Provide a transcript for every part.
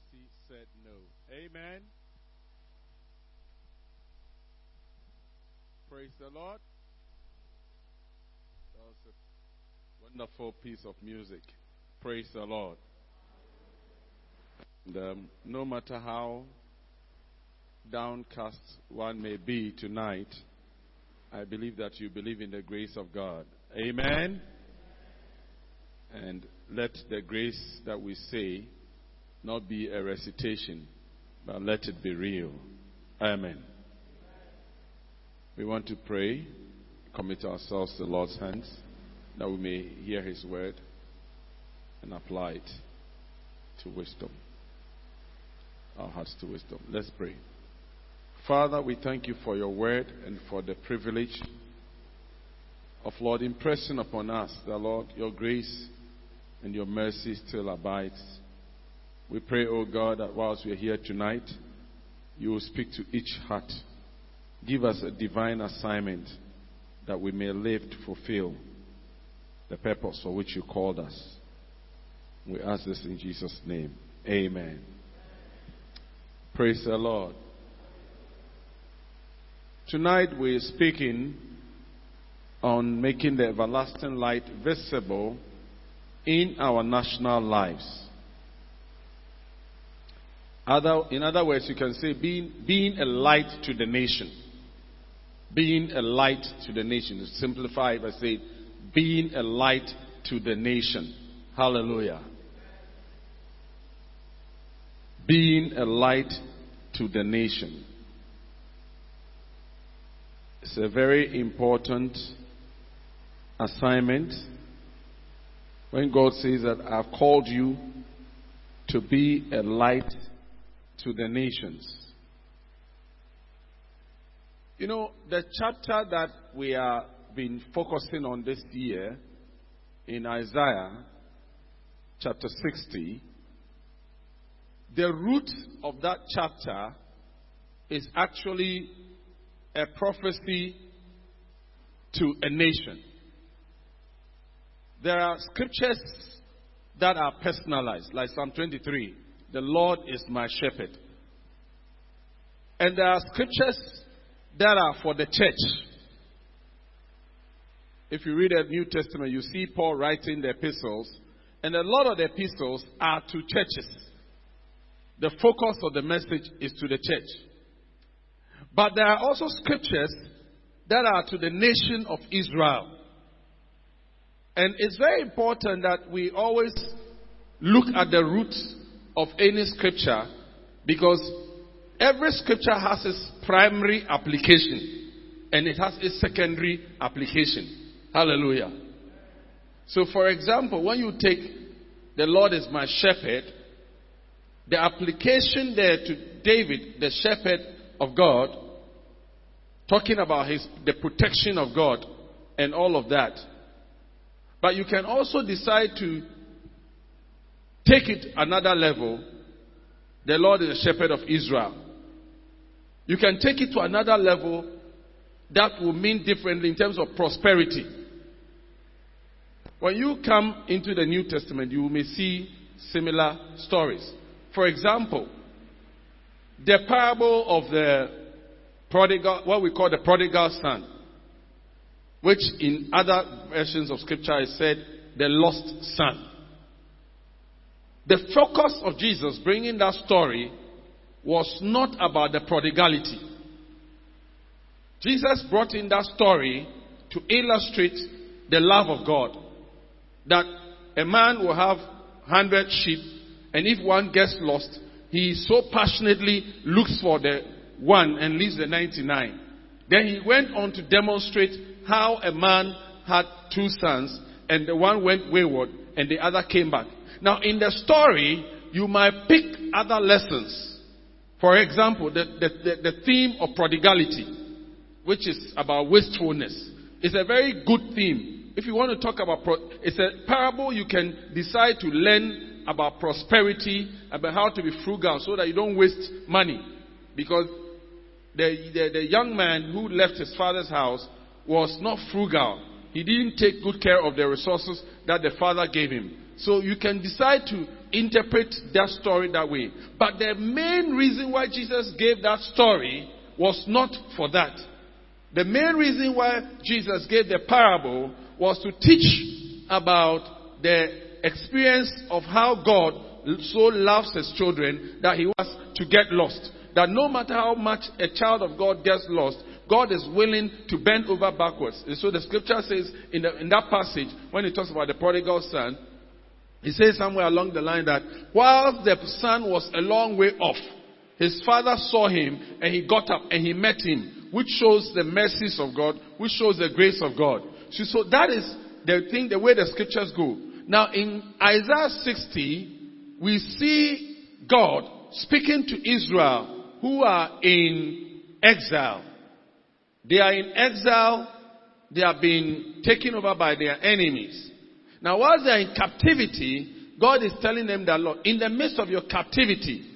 mercy said no. Amen. Praise the Lord. That was a wonderful piece of music. Praise the Lord. And, um, no matter how downcast one may be tonight, I believe that you believe in the grace of God. Amen. And let the grace that we say not be a recitation, but let it be real. Amen. We want to pray, commit ourselves to the Lord's hands, that we may hear His word and apply it to wisdom. Our hearts to wisdom. Let's pray. Father, we thank you for your word and for the privilege of, Lord, impressing upon us that, Lord, your grace and your mercy still abides. We pray, O oh God, that whilst we are here tonight, you will speak to each heart. Give us a divine assignment that we may live to fulfill the purpose for which you called us. We ask this in Jesus' name. Amen. Praise the Lord. Tonight we're speaking on making the everlasting light visible in our national lives. Other, in other words, you can say being, being a light to the nation. Being a light to the nation. Simplify if I say being a light to the nation. Hallelujah. Being a light to the nation. It's a very important assignment. When God says that I've called you to be a light to the nations. You know, the chapter that we have been focusing on this year in Isaiah chapter 60, the root of that chapter is actually a prophecy to a nation. There are scriptures that are personalized, like Psalm 23 The Lord is my shepherd. And there are scriptures that are for the church. If you read the New Testament, you see Paul writing the epistles, and a lot of the epistles are to churches. The focus of the message is to the church. But there are also scriptures that are to the nation of Israel. And it's very important that we always look at the roots of any scripture because every scripture has its primary application and it has its secondary application. Hallelujah. So, for example, when you take the Lord is my shepherd, the application there to David, the shepherd of God, talking about his, the protection of God and all of that. But you can also decide to take it another level. The Lord is the shepherd of Israel. You can take it to another level that will mean differently in terms of prosperity. When you come into the New Testament, you may see similar stories. For example, the parable of the prodigal, what we call the prodigal son, which in other versions of scripture is said the lost son. The focus of Jesus bringing that story was not about the prodigality. Jesus brought in that story to illustrate the love of God. That a man will have hundred sheep, and if one gets lost, he so passionately looks for the one and leaves the 99. Then he went on to demonstrate how a man had two sons and the one went wayward and the other came back. Now in the story, you might pick other lessons. For example, the, the, the, the theme of prodigality, which is about wastefulness, is a very good theme. If you want to talk about, pro- it's a parable you can decide to learn about prosperity, about how to be frugal so that you don't waste money. Because the, the, the young man who left his father's house was not frugal. He didn't take good care of the resources that the father gave him. So you can decide to interpret that story that way. But the main reason why Jesus gave that story was not for that. The main reason why Jesus gave the parable was to teach about the experience of how God so loves his children that he wants to get lost. That no matter how much a child of God gets lost, God is willing to bend over backwards. And so the scripture says in, the, in that passage, when it talks about the prodigal son, he says somewhere along the line that while the son was a long way off, his father saw him and he got up and he met him, which shows the mercies of God, which shows the grace of God. So that is the thing, the way the scriptures go. Now in Isaiah 60, we see God speaking to Israel who are in exile. They are in exile. They are being taken over by their enemies. Now, while they are in captivity, God is telling them that, Lord, in the midst of your captivity,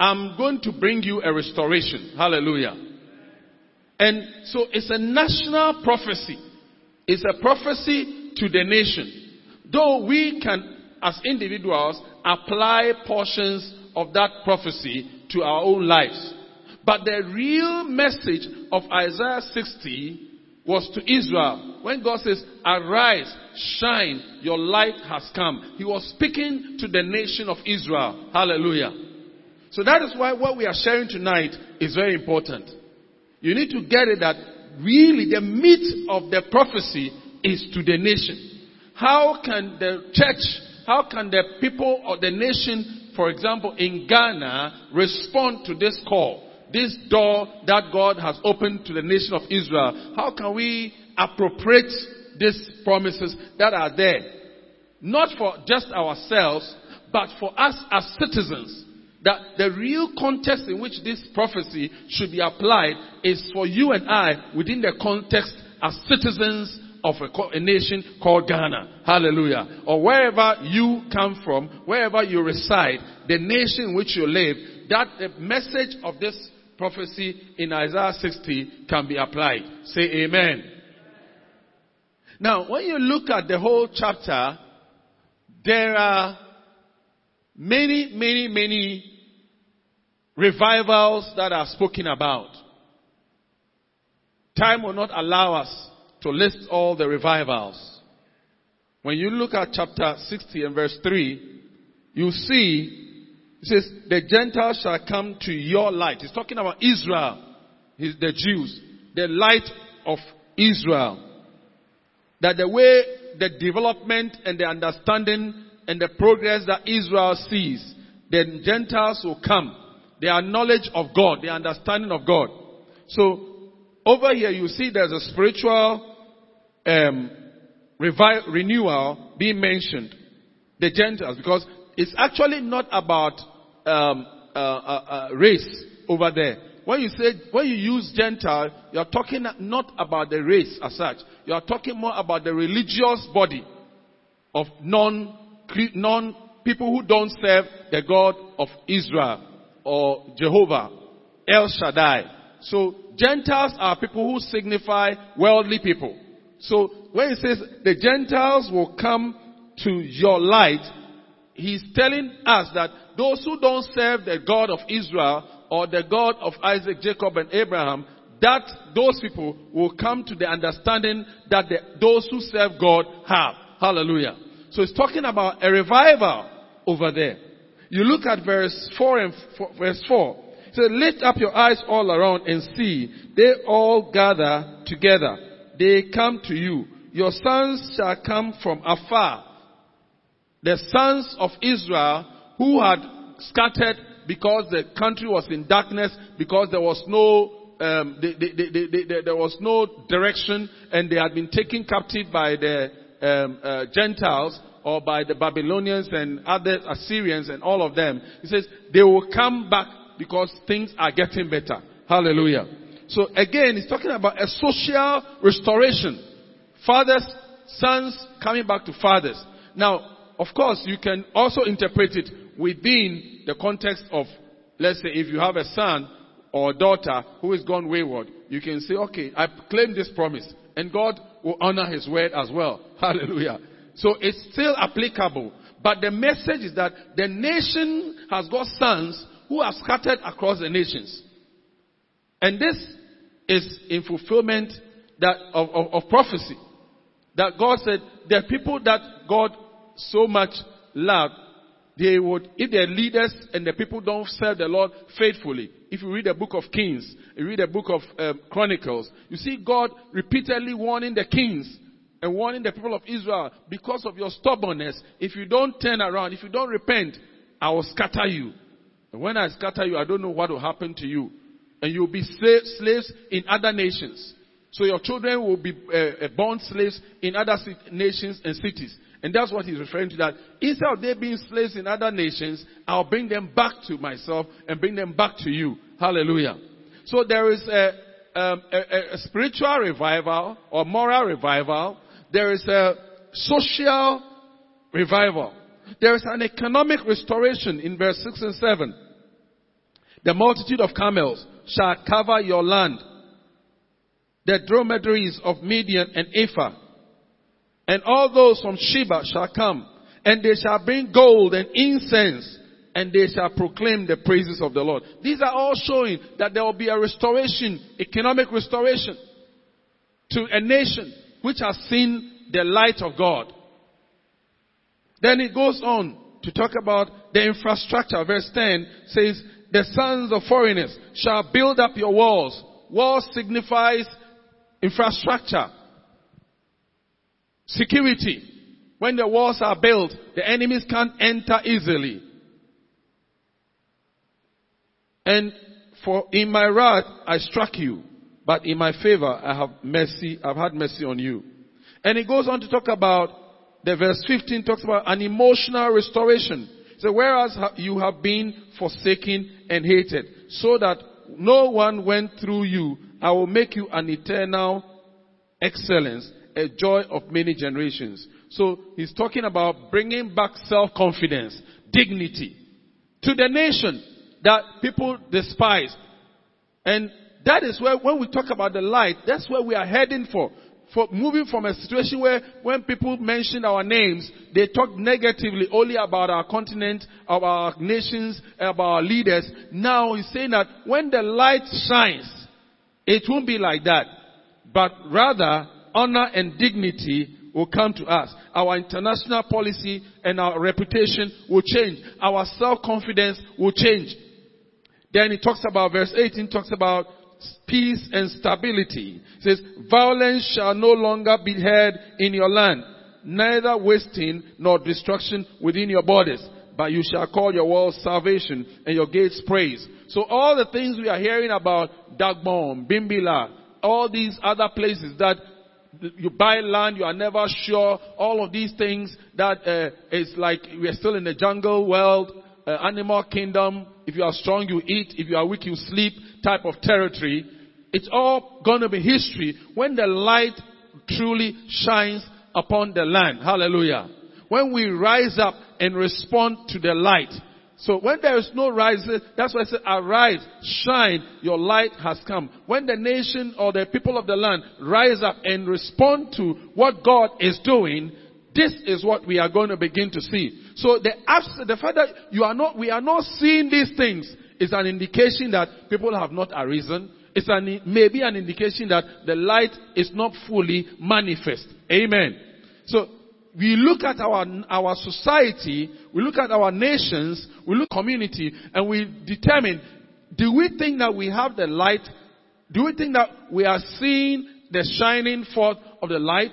I'm going to bring you a restoration. Hallelujah. And so it's a national prophecy. It's a prophecy to the nation. Though we can, as individuals, apply portions of that prophecy to our own lives. But the real message of Isaiah 60 was to Israel. When God says, arise, shine, your light has come. He was speaking to the nation of Israel. Hallelujah. So that is why what we are sharing tonight is very important. You need to get it that really the meat of the prophecy is to the nation. How can the church, how can the people of the nation, for example, in Ghana, respond to this call? This door that God has opened to the nation of Israel. How can we appropriate these promises that are there? Not for just ourselves, but for us as citizens that the real context in which this prophecy should be applied is for you and I within the context as citizens of a, a, nation called Ghana. Hallelujah. Or wherever you come from, wherever you reside, the nation in which you live, that the message of this prophecy in Isaiah 60 can be applied. Say amen. Now, when you look at the whole chapter, there are many, many, many revivals that are spoken about. Time will not allow us to list all the revivals. When you look at chapter 60 and verse 3, you see, it says, the Gentiles shall come to your light. He's talking about Israel, He's the Jews, the light of Israel. That the way the development and the understanding and the progress that Israel sees, the Gentiles will come. Their knowledge of God, their understanding of God. So, over here you see there's a spiritual um, revi- renewal being mentioned. The Gentiles, because it's actually not about um, uh, uh, uh, race over there. When you say, when you use Gentile, you're talking not about the race as such. You are talking more about the religious body of non non people who don't serve the God of Israel or Jehovah, El Shaddai. So Gentiles are people who signify worldly people. So when he says the Gentiles will come to your light, he's telling us that those who don't serve the God of Israel or the God of Isaac, Jacob, and Abraham, that those people will come to the understanding that the, those who serve God have. Hallelujah. So it's talking about a revival over there. You look at verse 4 and verse 4. It says, lift up your eyes all around and see. They all gather together. They come to you. Your sons shall come from afar. The sons of Israel who had scattered because the country was in darkness, because there was no um, they, they, they, there was no direction, and they had been taken captive by the um, uh, Gentiles or by the Babylonians and other Assyrians and all of them. He says they will come back because things are getting better. Hallelujah. So again, he's talking about a social restoration. Fathers, sons coming back to fathers. Now, of course, you can also interpret it within the context of, let's say, if you have a son or daughter who is gone wayward, you can say, okay, I claim this promise. And God will honor his word as well. Hallelujah. So it's still applicable. But the message is that the nation has got sons who are scattered across the nations. And this is in fulfillment that of, of, of prophecy. That God said, the people that God so much love, they would, if their leaders and the people don't serve the Lord faithfully, if you read the book of Kings, you read the book of um, Chronicles, you see God repeatedly warning the kings and warning the people of Israel because of your stubbornness. If you don't turn around, if you don't repent, I will scatter you. And when I scatter you, I don't know what will happen to you. And you'll be slaves in other nations. So your children will be uh, uh, born slaves in other nations and cities. And that's what he's referring to that. Instead of they being slaves in other nations, I'll bring them back to myself and bring them back to you. Hallelujah. So there is a, um, a, a spiritual revival or moral revival. There is a social revival. There is an economic restoration in verse 6 and 7. The multitude of camels shall cover your land. The dromedaries of Midian and Ephah and all those from Sheba shall come, and they shall bring gold and incense, and they shall proclaim the praises of the Lord. These are all showing that there will be a restoration, economic restoration, to a nation which has seen the light of God. Then it goes on to talk about the infrastructure. Verse 10 says, the sons of foreigners shall build up your walls. Walls signifies infrastructure. Security. When the walls are built, the enemies can't enter easily. And for in my wrath I struck you, but in my favor I have mercy, I've had mercy on you. And it goes on to talk about, the verse 15 talks about an emotional restoration. So whereas you have been forsaken and hated, so that no one went through you, I will make you an eternal excellence a joy of many generations. So he's talking about bringing back self-confidence, dignity to the nation that people despise. And that is where, when we talk about the light, that's where we are heading for. For moving from a situation where when people mention our names, they talk negatively only about our continent, about our nations, about our leaders. Now he's saying that when the light shines, it won't be like that. But rather, honor and dignity will come to us. Our international policy and our reputation will change. Our self-confidence will change. Then he talks about verse 18 talks about peace and stability. It says, violence shall no longer be heard in your land, neither wasting nor destruction within your borders. But you shall call your walls salvation and your gates praise. So all the things we are hearing about Dagbon, Bimbilla, all these other places that you buy land, you are never sure. All of these things that uh, is like we are still in the jungle world, uh, animal kingdom. If you are strong, you eat. If you are weak, you sleep. Type of territory. It's all going to be history when the light truly shines upon the land. Hallelujah. When we rise up and respond to the light, so when there is no rising, that's why I said, arise, shine, your light has come. When the nation or the people of the land rise up and respond to what God is doing, this is what we are going to begin to see. So the the fact that you are not, we are not seeing these things is an indication that people have not arisen. It's an, maybe an indication that the light is not fully manifest. Amen. So we look at our, our society, we look at our nations, we look community, and we determine, do we think that we have the light? Do we think that we are seeing the shining forth of the light?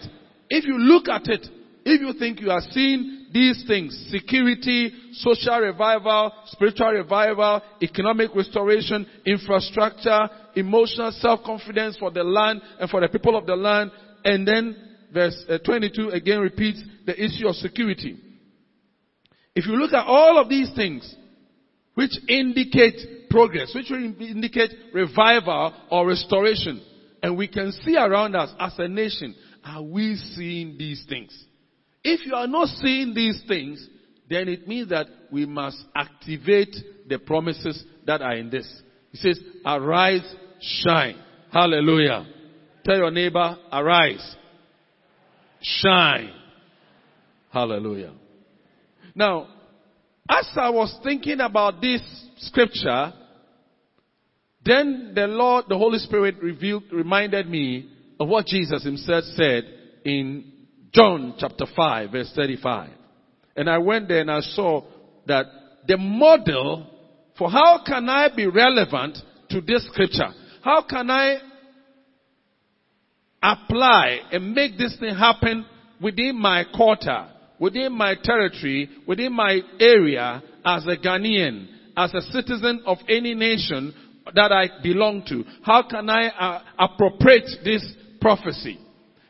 If you look at it, if you think you are seeing these things, security, social revival, spiritual revival, economic restoration, infrastructure, emotional self-confidence for the land and for the people of the land, and then verse uh, 22 again repeats the issue of security. If you look at all of these things, which indicate progress, which will indicate revival or restoration, and we can see around us as a nation, are we seeing these things? If you are not seeing these things, then it means that we must activate the promises that are in this. He says, arise, shine. Hallelujah. Tell your neighbor, arise, shine. Hallelujah. Now, as I was thinking about this scripture, then the Lord, the Holy Spirit revealed, reminded me of what Jesus himself said in John chapter 5 verse 35. And I went there and I saw that the model for how can I be relevant to this scripture? How can I apply and make this thing happen within my quarter, within my territory, within my area as a Ghanaian, as a citizen of any nation that I belong to? How can I uh, appropriate this prophecy?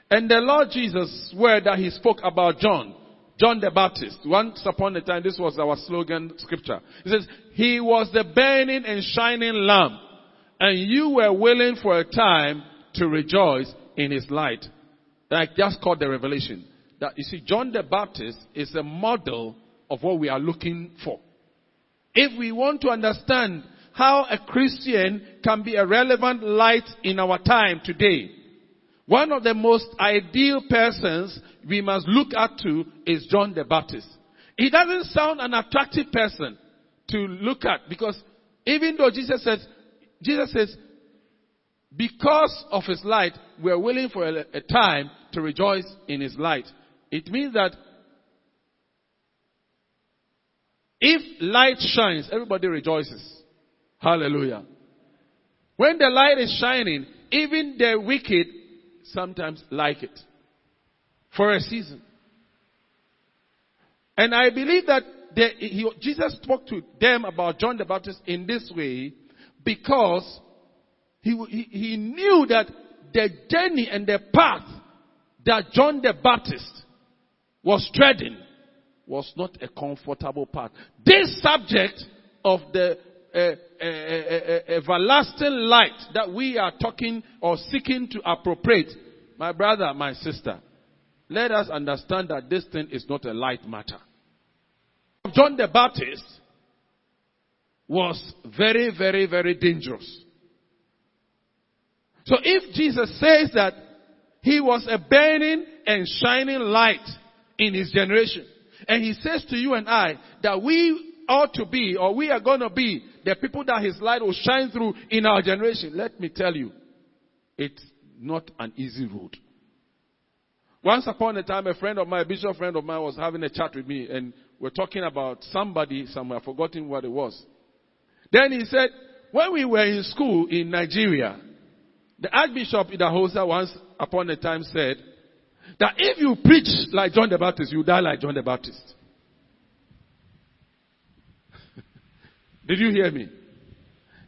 And the Lord Jesus' word that he spoke about John, John the Baptist, once upon a time, this was our slogan scripture. He says, He was the burning and shining lamp, and you were willing for a time to rejoice in his light. Like just called the revelation. That you see, John the Baptist is a model of what we are looking for. If we want to understand how a Christian can be a relevant light in our time today, one of the most ideal persons we must look at to is John the Baptist. He doesn't sound an attractive person to look at because even though Jesus says, Jesus says, because of his light, we are willing for a, a time to rejoice in his light. It means that if light shines, everybody rejoices. Hallelujah. When the light is shining, even the wicked sometimes like it for a season. And I believe that the, he, Jesus spoke to them about John the Baptist in this way because he, he, knew that the journey and the path that John the Baptist was treading was not a comfortable path. This subject of the uh, uh, uh, everlasting light that we are talking or seeking to appropriate, my brother, my sister, let us understand that this thing is not a light matter. John the Baptist was very, very, very dangerous. So if Jesus says that he was a burning and shining light in his generation, and he says to you and I that we ought to be, or we are going to be, the people that his light will shine through in our generation, let me tell you, it's not an easy road. Once upon a time, a friend of mine, a bishop friend of mine, was having a chat with me, and we're talking about somebody somewhere, forgotten what it was. Then he said, when we were in school in Nigeria, the Archbishop Idahosa once upon a time said that if you preach like John the Baptist, you die like John the Baptist. Did you hear me?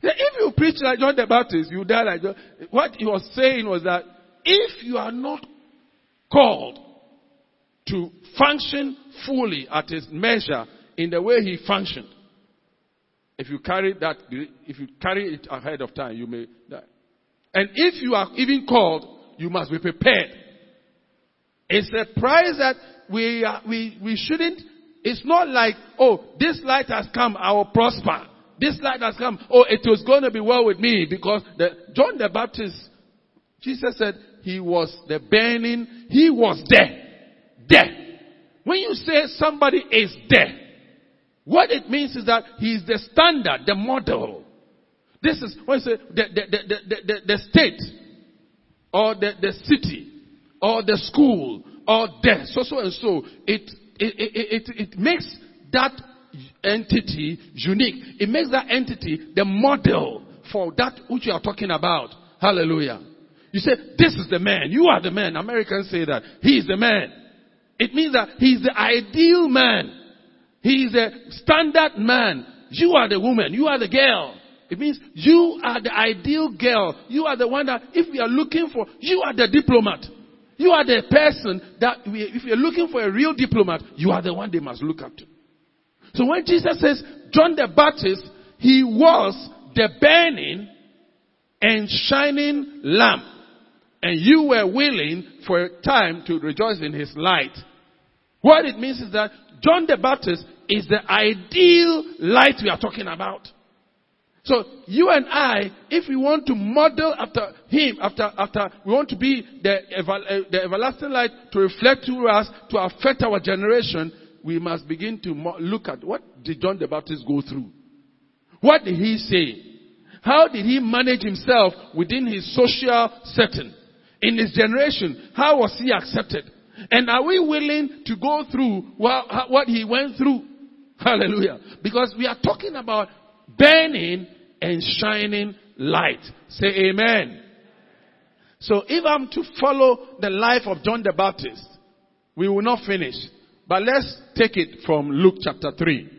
If you preach like John the Baptist, you die like John. What he was saying was that if you are not called to function fully at his measure in the way he functioned, if you carry that, if you carry it ahead of time, you may die. And if you are even called, you must be prepared. It's a price that we, we, we shouldn't, it's not like, oh, this light has come, I will prosper. This light has come, oh, it was going to be well with me because the, John the Baptist, Jesus said he was the burning, he was there. There. When you say somebody is there, what it means is that he is the standard, the model. This is when you say the, the, the, the, the state or the, the city or the school or the so so and so. It, it, it, it, it makes that entity unique. It makes that entity the model for that which you are talking about. Hallelujah. You say, this is the man. You are the man. Americans say that. He is the man. It means that he is the ideal man. He is a standard man. You are the woman. You are the girl. It means you are the ideal girl. You are the one that, if we are looking for, you are the diplomat. You are the person that, we, if you're looking for a real diplomat, you are the one they must look up to. So when Jesus says, John the Baptist, he was the burning and shining lamp. And you were willing for a time to rejoice in his light. What it means is that John the Baptist is the ideal light we are talking about. So you and I, if we want to model after him, after, after we want to be the, uh, the everlasting light to reflect to us, to affect our generation, we must begin to look at what did John the Baptist go through? What did he say? How did he manage himself within his social setting? In his generation, how was he accepted? And are we willing to go through what he went through? Hallelujah. Because we are talking about burning and shining light. Say amen. So if I'm to follow the life of John the Baptist, we will not finish. But let's take it from Luke chapter 3.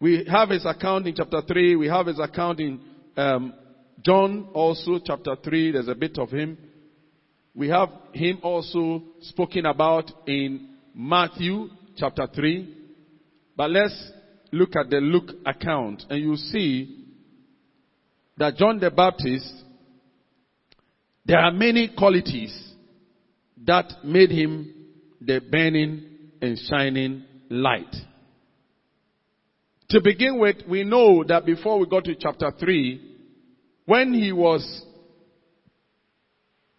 We have his account in chapter 3. We have his account in um, John also, chapter 3. There's a bit of him. We have him also spoken about in Matthew chapter 3. But let's look at the Luke account and you see that John the Baptist, there are many qualities that made him the burning and shining light. To begin with, we know that before we go to chapter 3, when he was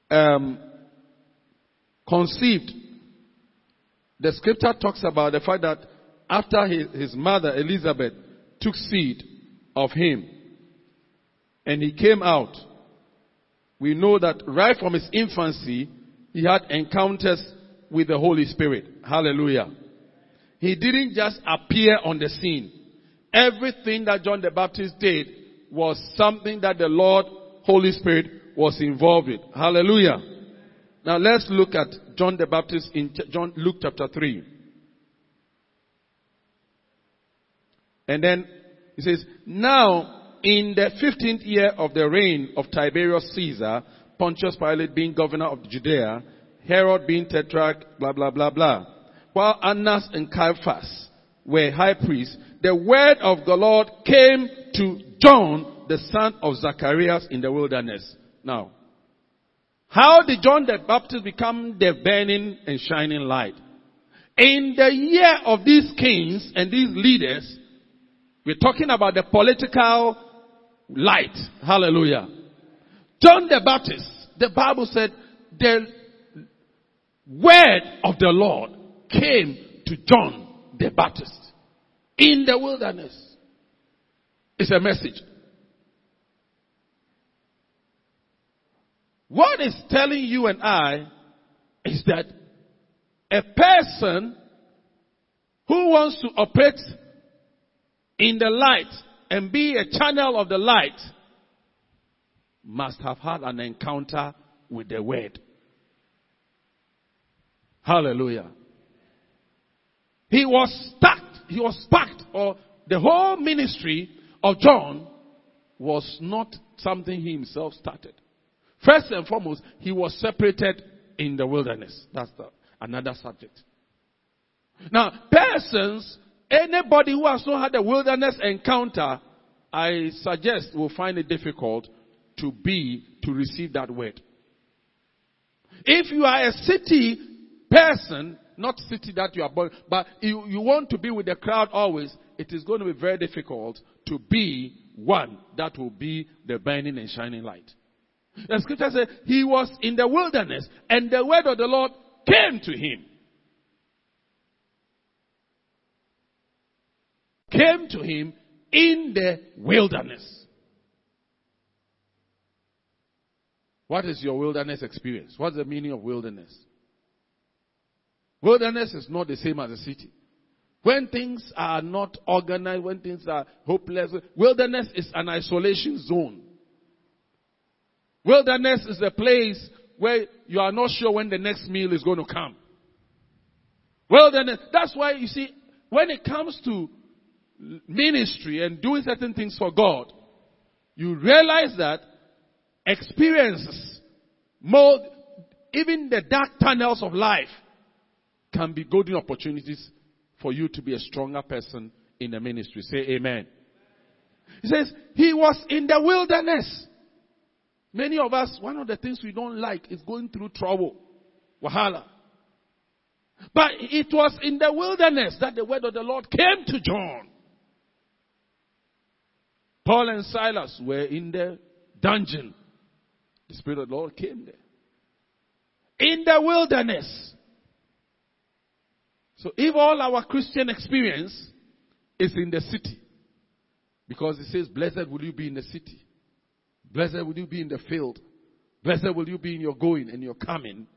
um, conceived, the scripture talks about the fact that after his, mother Elizabeth took seed of him and he came out, we know that right from his infancy, he had encounters with the Holy Spirit. Hallelujah. He didn't just appear on the scene. Everything that John the Baptist did was something that the Lord, Holy Spirit, was involved with. Hallelujah. Now let's look at John the Baptist in John, Luke chapter 3. And then he says, Now in the 15th year of the reign of Tiberius Caesar, Pontius Pilate being governor of Judea, Herod being tetrarch, blah, blah, blah, blah. While Annas and Caiaphas were high priests, the word of the Lord came to John, the son of Zacharias in the wilderness. Now, how did John the Baptist become the burning and shining light? In the year of these kings and these leaders, we're talking about the political light. Hallelujah. John the Baptist, the Bible said, the word of the Lord came to John the Baptist in the wilderness. It's a message. What is telling you and I is that a person who wants to operate in the light and be a channel of the light must have had an encounter with the word. Hallelujah. He was stacked, he was packed, or the whole ministry of John was not something he himself started. First and foremost, he was separated in the wilderness. That's the, another subject. Now, persons, anybody who has not had a wilderness encounter, I suggest will find it difficult to be, to receive that word. If you are a city person, not city that you are born, but you, you want to be with the crowd always, it is going to be very difficult to be one that will be the burning and shining light. The scripture says he was in the wilderness and the word of the Lord came to him. Came to him in the wilderness. What is your wilderness experience? What's the meaning of wilderness? Wilderness is not the same as a city. When things are not organized, when things are hopeless, wilderness is an isolation zone. Wilderness is a place where you are not sure when the next meal is going to come. Wilderness, that's why you see, when it comes to ministry and doing certain things for God, you realize that experiences, more, even the dark tunnels of life can be golden opportunities for you to be a stronger person in the ministry. Say amen. He says, he was in the wilderness. Many of us, one of the things we don't like is going through trouble. Wahala. But it was in the wilderness that the word of the Lord came to John. Paul and Silas were in the dungeon. The Spirit of the Lord came there. In the wilderness. So if all our Christian experience is in the city, because it says, Blessed will you be in the city, blessed will you be in the field, blessed will you be in your going and your coming,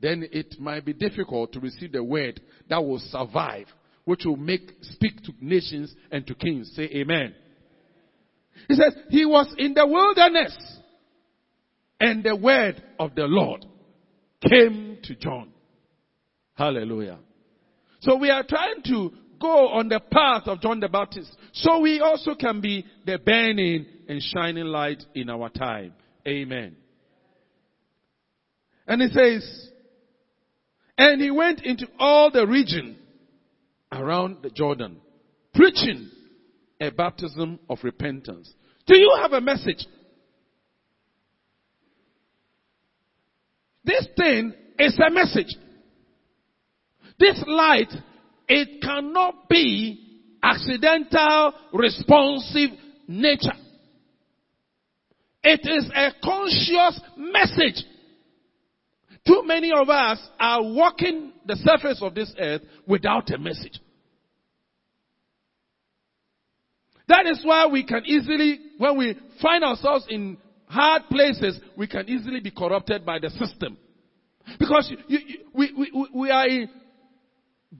then it might be difficult to receive the word that will survive, which will make speak to nations and to kings. Say amen. He says, He was in the wilderness, and the word of the Lord came to John. Hallelujah. So we are trying to go on the path of John the Baptist so we also can be the burning and shining light in our time. Amen. And it says, and he went into all the region around the Jordan, preaching a baptism of repentance. Do you have a message? This thing is a message. This light, it cannot be accidental, responsive nature. It is a conscious message. Too many of us are walking the surface of this earth without a message. That is why we can easily, when we find ourselves in hard places, we can easily be corrupted by the system. Because you, you, we, we, we are in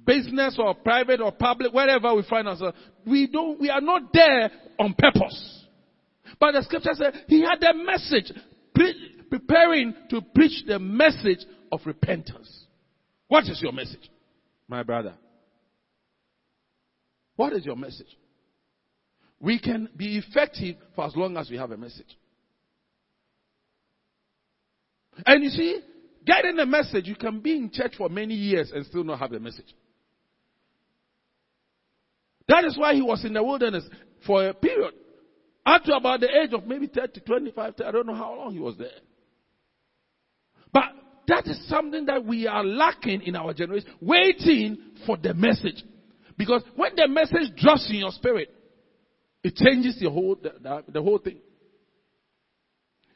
business or private or public, wherever we find ourselves, we don't, we are not there on purpose. But the scripture says he had a message, pre- preparing to preach the message of repentance. What is your message, my brother? What is your message? We can be effective for as long as we have a message. And you see, getting a message, you can be in church for many years and still not have a message. That is why he was in the wilderness for a period. Up to about the age of maybe 30, 25, 30, I don't know how long he was there. But that is something that we are lacking in our generation, waiting for the message. Because when the message drops in your spirit, it changes the whole, the, the, the whole thing.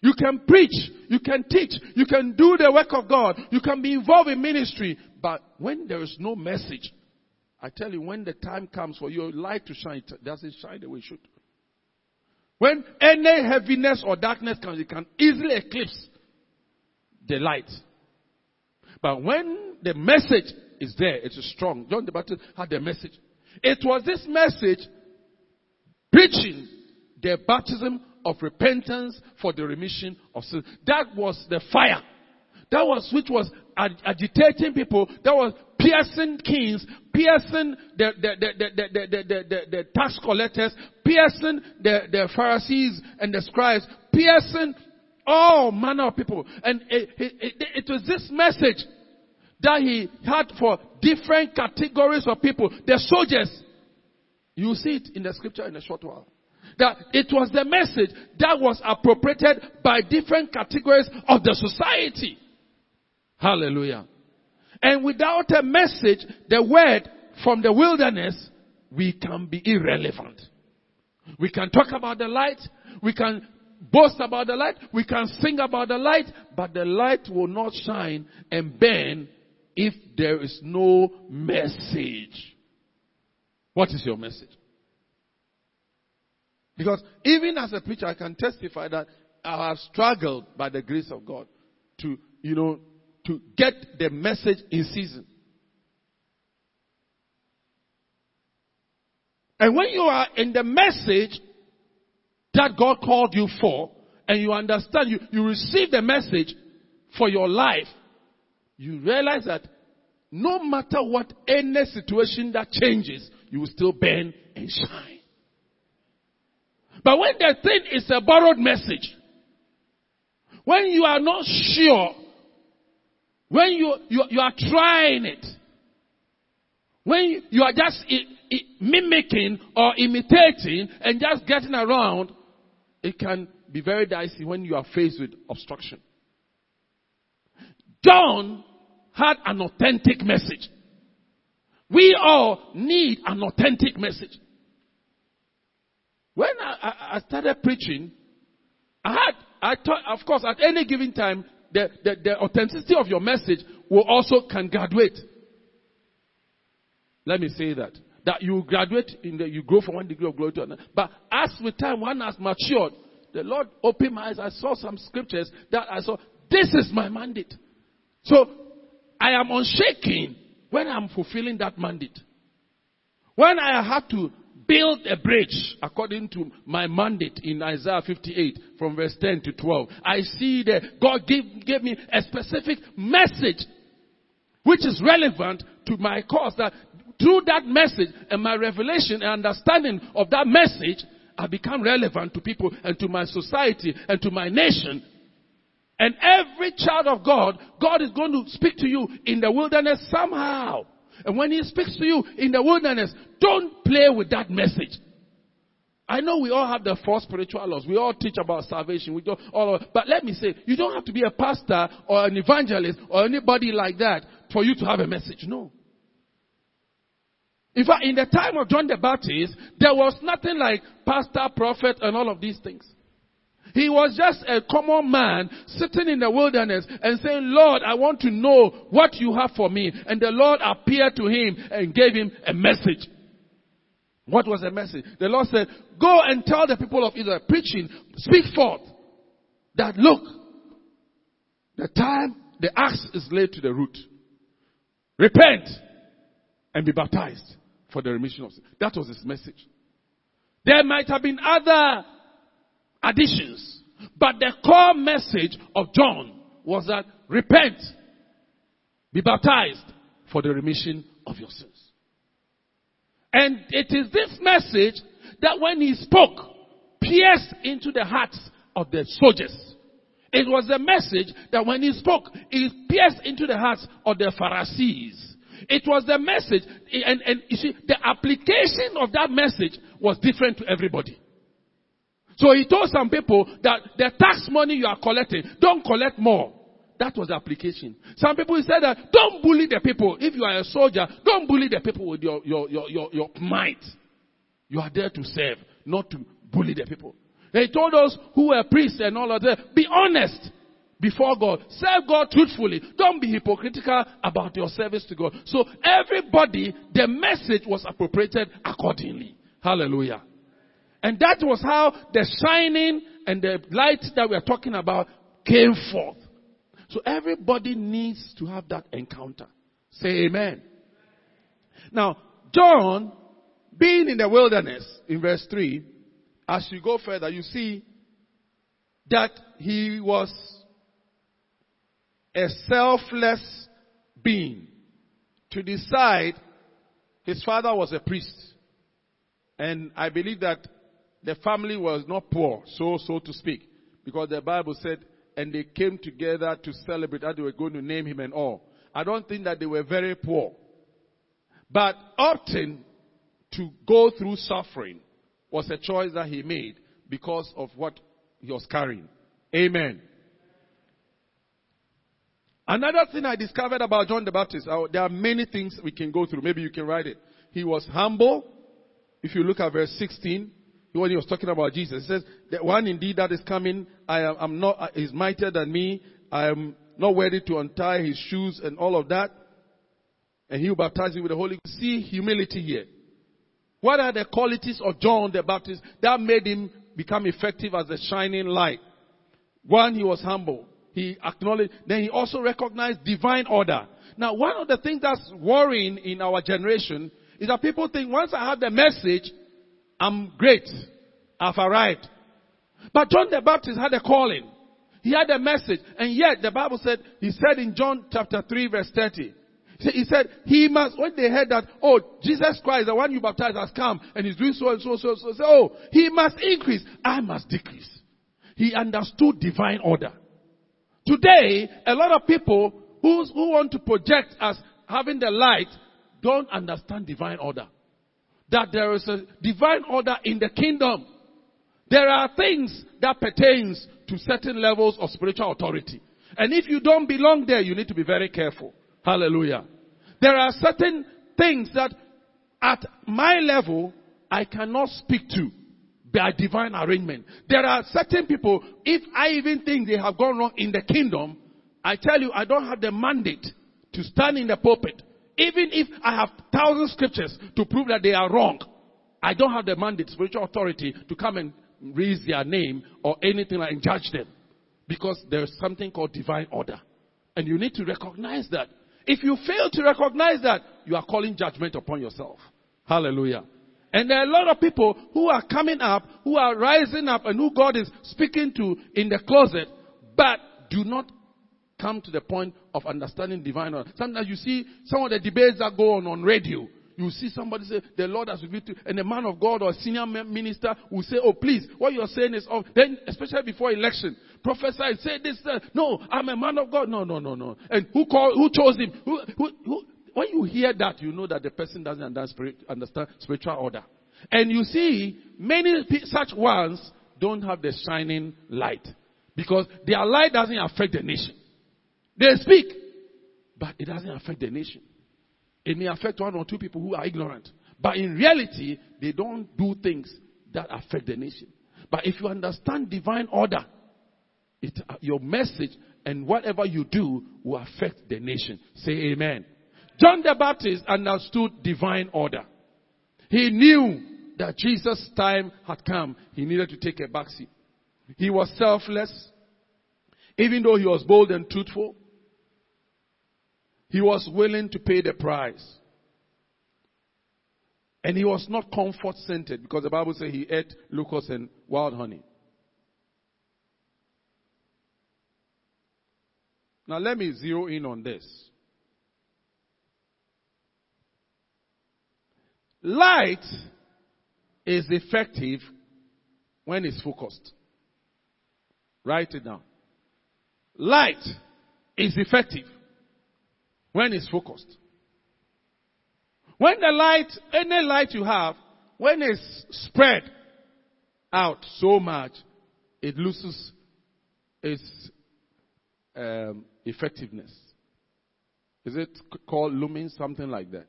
You can preach, you can teach, you can do the work of God, you can be involved in ministry, but when there is no message, I tell you, when the time comes for your light to shine, it doesn't shine the way it should. When any heaviness or darkness comes, it can easily eclipse the light. But when the message is there, it is strong. John the Baptist had the message. It was this message preaching the baptism of repentance for the remission of sins. That was the fire. That was which was agitating people. That was piercing kings, piercing the, the, the, the, the, the, the, the tax collectors, piercing the, the Pharisees and the scribes, piercing all manner of people. And it, it, it, it was this message that he had for different categories of people. The soldiers. You see it in the scripture in a short while. That it was the message that was appropriated by different categories of the society. Hallelujah. And without a message, the word from the wilderness, we can be irrelevant. We can talk about the light. We can boast about the light. We can sing about the light. But the light will not shine and burn if there is no message. What is your message? Because even as a preacher, I can testify that I have struggled by the grace of God to, you know, to get the message in season. And when you are in the message that God called you for, and you understand, you, you receive the message for your life, you realize that no matter what any situation that changes, you will still burn and shine. But when the thing is a borrowed message, when you are not sure when you, you, you are trying it, when you are just mimicking or imitating and just getting around, it can be very dicey when you are faced with obstruction. John had an authentic message. We all need an authentic message. When I, I started preaching, I had, I thought, of course, at any given time, the, the, the authenticity of your message will also can graduate. Let me say that. That you graduate in the, you grow from one degree of glory to another. But as with time, one has matured, the Lord opened my eyes. I saw some scriptures that I saw. This is my mandate. So I am unshaken when I'm fulfilling that mandate. When I have to build a bridge according to my mandate in Isaiah 58 from verse 10 to 12, I see that God gave, gave me a specific message which is relevant to my cause that through that message and my revelation and understanding of that message, I become relevant to people and to my society and to my nation. And every child of God, God is going to speak to you in the wilderness somehow. And when He speaks to you in the wilderness, don't play with that message. I know we all have the four spiritual laws. We all teach about salvation. We do all but let me say, you don't have to be a pastor or an evangelist or anybody like that for you to have a message. No. In fact, in the time of John the Baptist, there was nothing like pastor, prophet, and all of these things. He was just a common man sitting in the wilderness and saying, Lord, I want to know what you have for me. And the Lord appeared to him and gave him a message. What was the message? The Lord said, go and tell the people of Israel, preaching, speak forth, that look, the time, the axe is laid to the root. Repent and be baptized for the remission of sin. That was his message. There might have been other additions, but the core message of John was that repent, be baptized for the remission of your sins. And it is this message that when he spoke, pierced into the hearts of the soldiers. It was the message that when he spoke, it pierced into the hearts of the Pharisees. It was the message, and, and you see, the application of that message was different to everybody. So he told some people that the tax money you are collecting, don't collect more. That was the application. Some people said that don't bully the people. If you are a soldier, don't bully the people with your, your, your, your, your might. You are there to serve, not to bully the people. He told us who were priests and all of that, be honest before God. Serve God truthfully. Don't be hypocritical about your service to God. So everybody, the message was appropriated accordingly. Hallelujah. And that was how the shining and the light that we are talking about came forth. So everybody needs to have that encounter. Say amen. Now, John, being in the wilderness, in verse 3, as you go further, you see that he was a selfless being to decide his father was a priest. And I believe that the family was not poor, so, so to speak, because the Bible said, and they came together to celebrate that they were going to name him and all. I don't think that they were very poor. But opting to go through suffering was a choice that he made because of what he was carrying. Amen. Another thing I discovered about John the Baptist, uh, there are many things we can go through. Maybe you can write it. He was humble. If you look at verse 16, when he was talking about Jesus, he says, the one indeed that is coming, I am I'm not, uh, is mightier than me. I am not worthy to untie his shoes and all of that. And he will baptize you with the Holy Ghost. See humility here. What are the qualities of John the Baptist that made him become effective as a shining light? One, he was humble. He acknowledged, then he also recognized divine order. Now, one of the things that's worrying in our generation is that people think once I have the message, I'm great. I've arrived. But John the Baptist had a calling. He had a message. And yet the Bible said, he said in John chapter 3 verse 30, he said, he must, when they heard that, oh, Jesus Christ, the one you baptized has come and he's doing so and so, so, so, so, oh, he must increase. I must decrease. He understood divine order. Today, a lot of people who, who want to project as having the light don't understand divine order. That there is a divine order in the kingdom. There are things that pertains to certain levels of spiritual authority. And if you don't belong there, you need to be very careful. Hallelujah. There are certain things that at my level, I cannot speak to by divine arrangement. There are certain people, if I even think they have gone wrong in the kingdom, I tell you, I don't have the mandate to stand in the pulpit Even if I have thousand scriptures to prove that they are wrong, I don't have the mandate, spiritual authority to come and raise their name or anything like and judge them. Because there's something called divine order. And you need to recognize that. If you fail to recognize that, you are calling judgment upon yourself. Hallelujah. And there are a lot of people who are coming up, who are rising up, and who God is speaking to in the closet, but do not come to the point of understanding divine order. Sometimes you see some of the debates that go on on radio. You see somebody say, the Lord has revealed to, you, and a man of God or senior minister will say, oh please, what you're saying is off. Then, especially before election, prophesy, say this, uh, no, I'm a man of God. No, no, no, no. And who called, who chose him? Who, who, who, when you hear that, you know that the person doesn't understand spiritual order. And you see, many such ones don't have the shining light. Because their light doesn't affect the nation. They speak, but it doesn't affect the nation. It may affect one or two people who are ignorant. But in reality, they don't do things that affect the nation. But if you understand divine order, it, uh, your message and whatever you do will affect the nation. Say amen. John the Baptist understood divine order. He knew that Jesus' time had come. He needed to take a backseat. He was selfless. Even though he was bold and truthful, he was willing to pay the price. And he was not comfort centered because the Bible says he ate locusts and wild honey. Now let me zero in on this. Light is effective when it's focused. Write it down. Light is effective when it's focused. When the light, any light you have, when it's spread out so much, it loses its um, effectiveness. Is it called lumen? Something like that.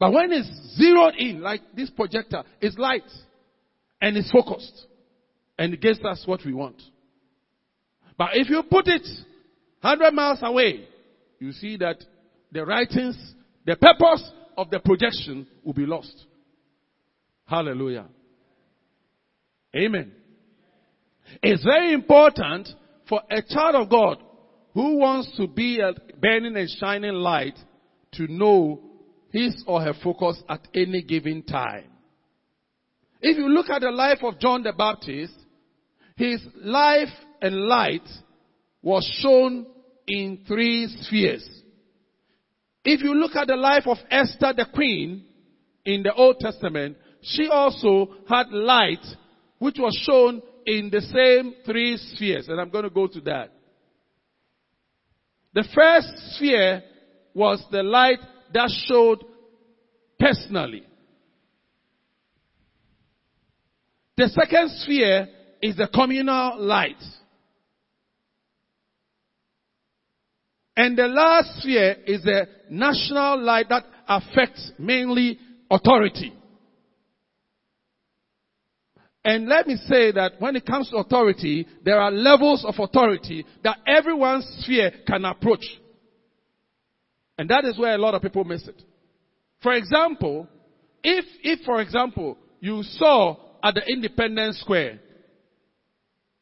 But when it's zeroed in, like this projector, it's light and it's focused and it gives us what we want. But if you put it 100 miles away, you see that the writings, the purpose of the projection will be lost. Hallelujah. Amen. It's very important for a child of God who wants to be a burning and shining light to know his or her focus at any given time. If you look at the life of John the Baptist, his life and light was shown in three spheres. If you look at the life of Esther the queen in the Old Testament, she also had light which was shown in the same three spheres. And I'm going to go to that. The first sphere was the light that showed personally. The second sphere is the communal light. And the last sphere is the national light that affects mainly authority. And let me say that when it comes to authority, there are levels of authority that everyone's sphere can approach. And that is where a lot of people miss it. For example, if, if for example, you saw at the Independence Square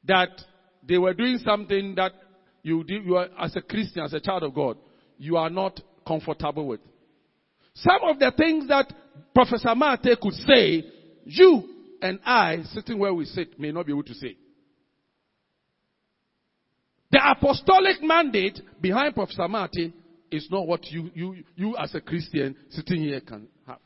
that they were doing something that you, you are, as a Christian, as a child of God, you are not comfortable with. Some of the things that Professor Martey could say, you and I, sitting where we sit, may not be able to say. The apostolic mandate behind Professor Martey is not what you, you, you as a Christian sitting here can have.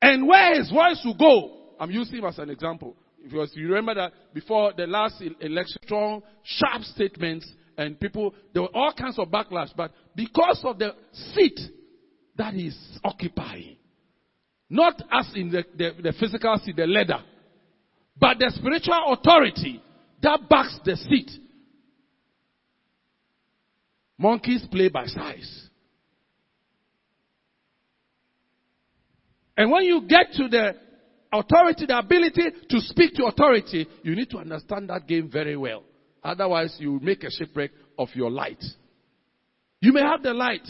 And where his voice will go, I'm using him as an example. Because you remember that before the last election, strong, sharp statements, and people, there were all kinds of backlash. But because of the seat that he's occupying, not as in the, the, the physical seat, the leather, but the spiritual authority that backs the seat. Monkeys play by size. And when you get to the authority, the ability to speak to authority, you need to understand that game very well. Otherwise, you will make a shipwreck of your light. You may have the light,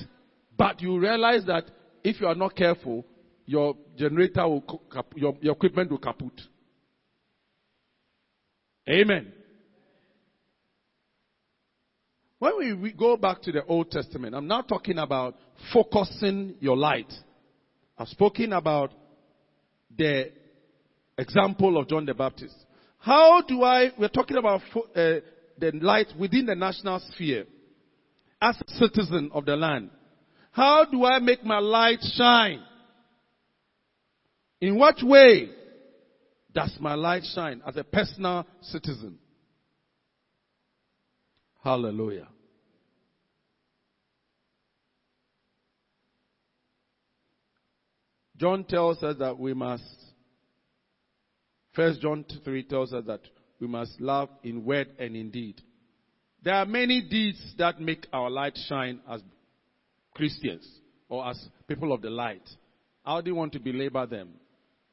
but you realize that if you are not careful, your generator will, your, your equipment will kaput. Amen. When we, we go back to the Old Testament, I'm now talking about focusing your light. I've spoken about the example of John the Baptist. How do I, we're talking about uh, the light within the national sphere as a citizen of the land. How do I make my light shine? In what way does my light shine as a personal citizen? Hallelujah. John tells us that we must, First John 3 tells us that we must love in word and in deed. There are many deeds that make our light shine as Christians or as people of the light. How do you want to belabor them?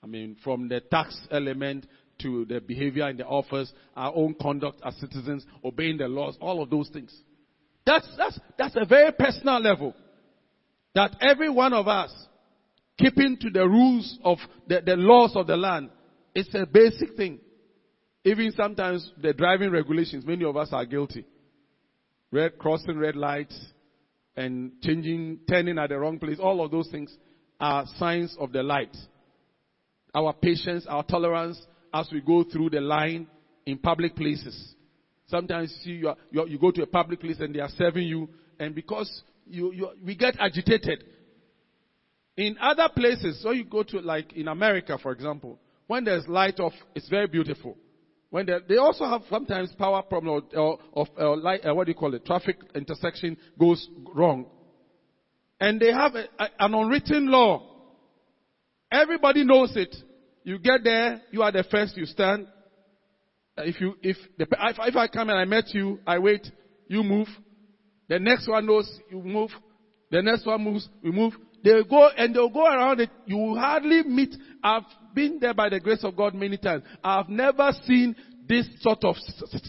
I mean, from the tax element to the behavior in the office, our own conduct as citizens, obeying the laws, all of those things. That's, that's, that's a very personal level. That every one of us, keeping to the rules of the, the laws of the land, it's a basic thing. Even sometimes the driving regulations, many of us are guilty. Red, crossing red lights and changing, turning at the wrong place, all of those things are signs of the light. Our patience, our tolerance as we go through the line in public places. Sometimes you, you, are, you, go to a public place and they are serving you, and because you, you, we get agitated. In other places, so you go to like in America, for example, when there's light off, it's very beautiful. When they, also have sometimes power problem or, or, or light, uh, what do you call it? Traffic intersection goes wrong. And they have a, a, an unwritten law. Everybody knows it. You get there, you are the first, you stand. If you, if the, if, if I come and I met you, I wait, you move. The next one knows, you move. The next one moves, we move. They'll go and they'll go around it. You hardly meet. I've been there by the grace of God many times. I've never seen this sort of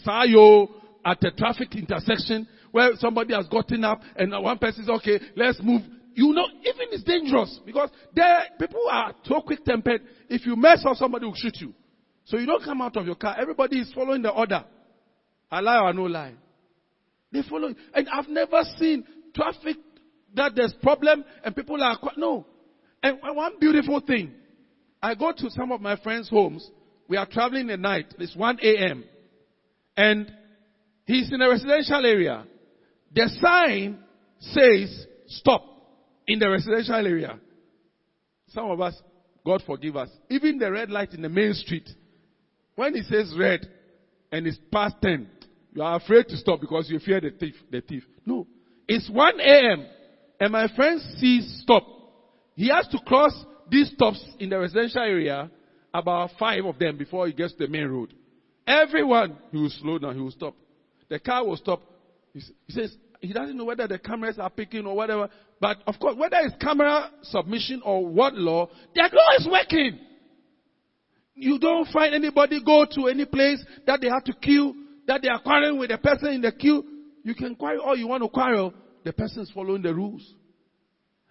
sayo at a traffic intersection where somebody has gotten up and one person says, okay, let's move. You know, even it's dangerous because there, people are so quick tempered. If you mess up, somebody will shoot you. So you don't come out of your car. Everybody is following the order. I lie or no lie. They follow. And I've never seen traffic that there's problem and people are no. And one beautiful thing, I go to some of my friends' homes. We are traveling at night. It's 1 a.m. And he's in a residential area. The sign says stop in the residential area. Some of us, God forgive us. Even the red light in the main street, when it says red and it's past 10, you are afraid to stop because you fear the thief. The thief. No. It's 1 a.m. and my friend sees stop. He has to cross these stops in the residential area, about five of them before he gets to the main road. Everyone, he will slow down, he will stop. The car will stop. He says, he doesn't know whether the cameras are picking or whatever. But of course, whether it's camera submission or what law, their law is working. You don't find anybody go to any place that they have to queue, that they are quarreling with the person in the queue. You can quarrel all you want to quarrel. The person is following the rules.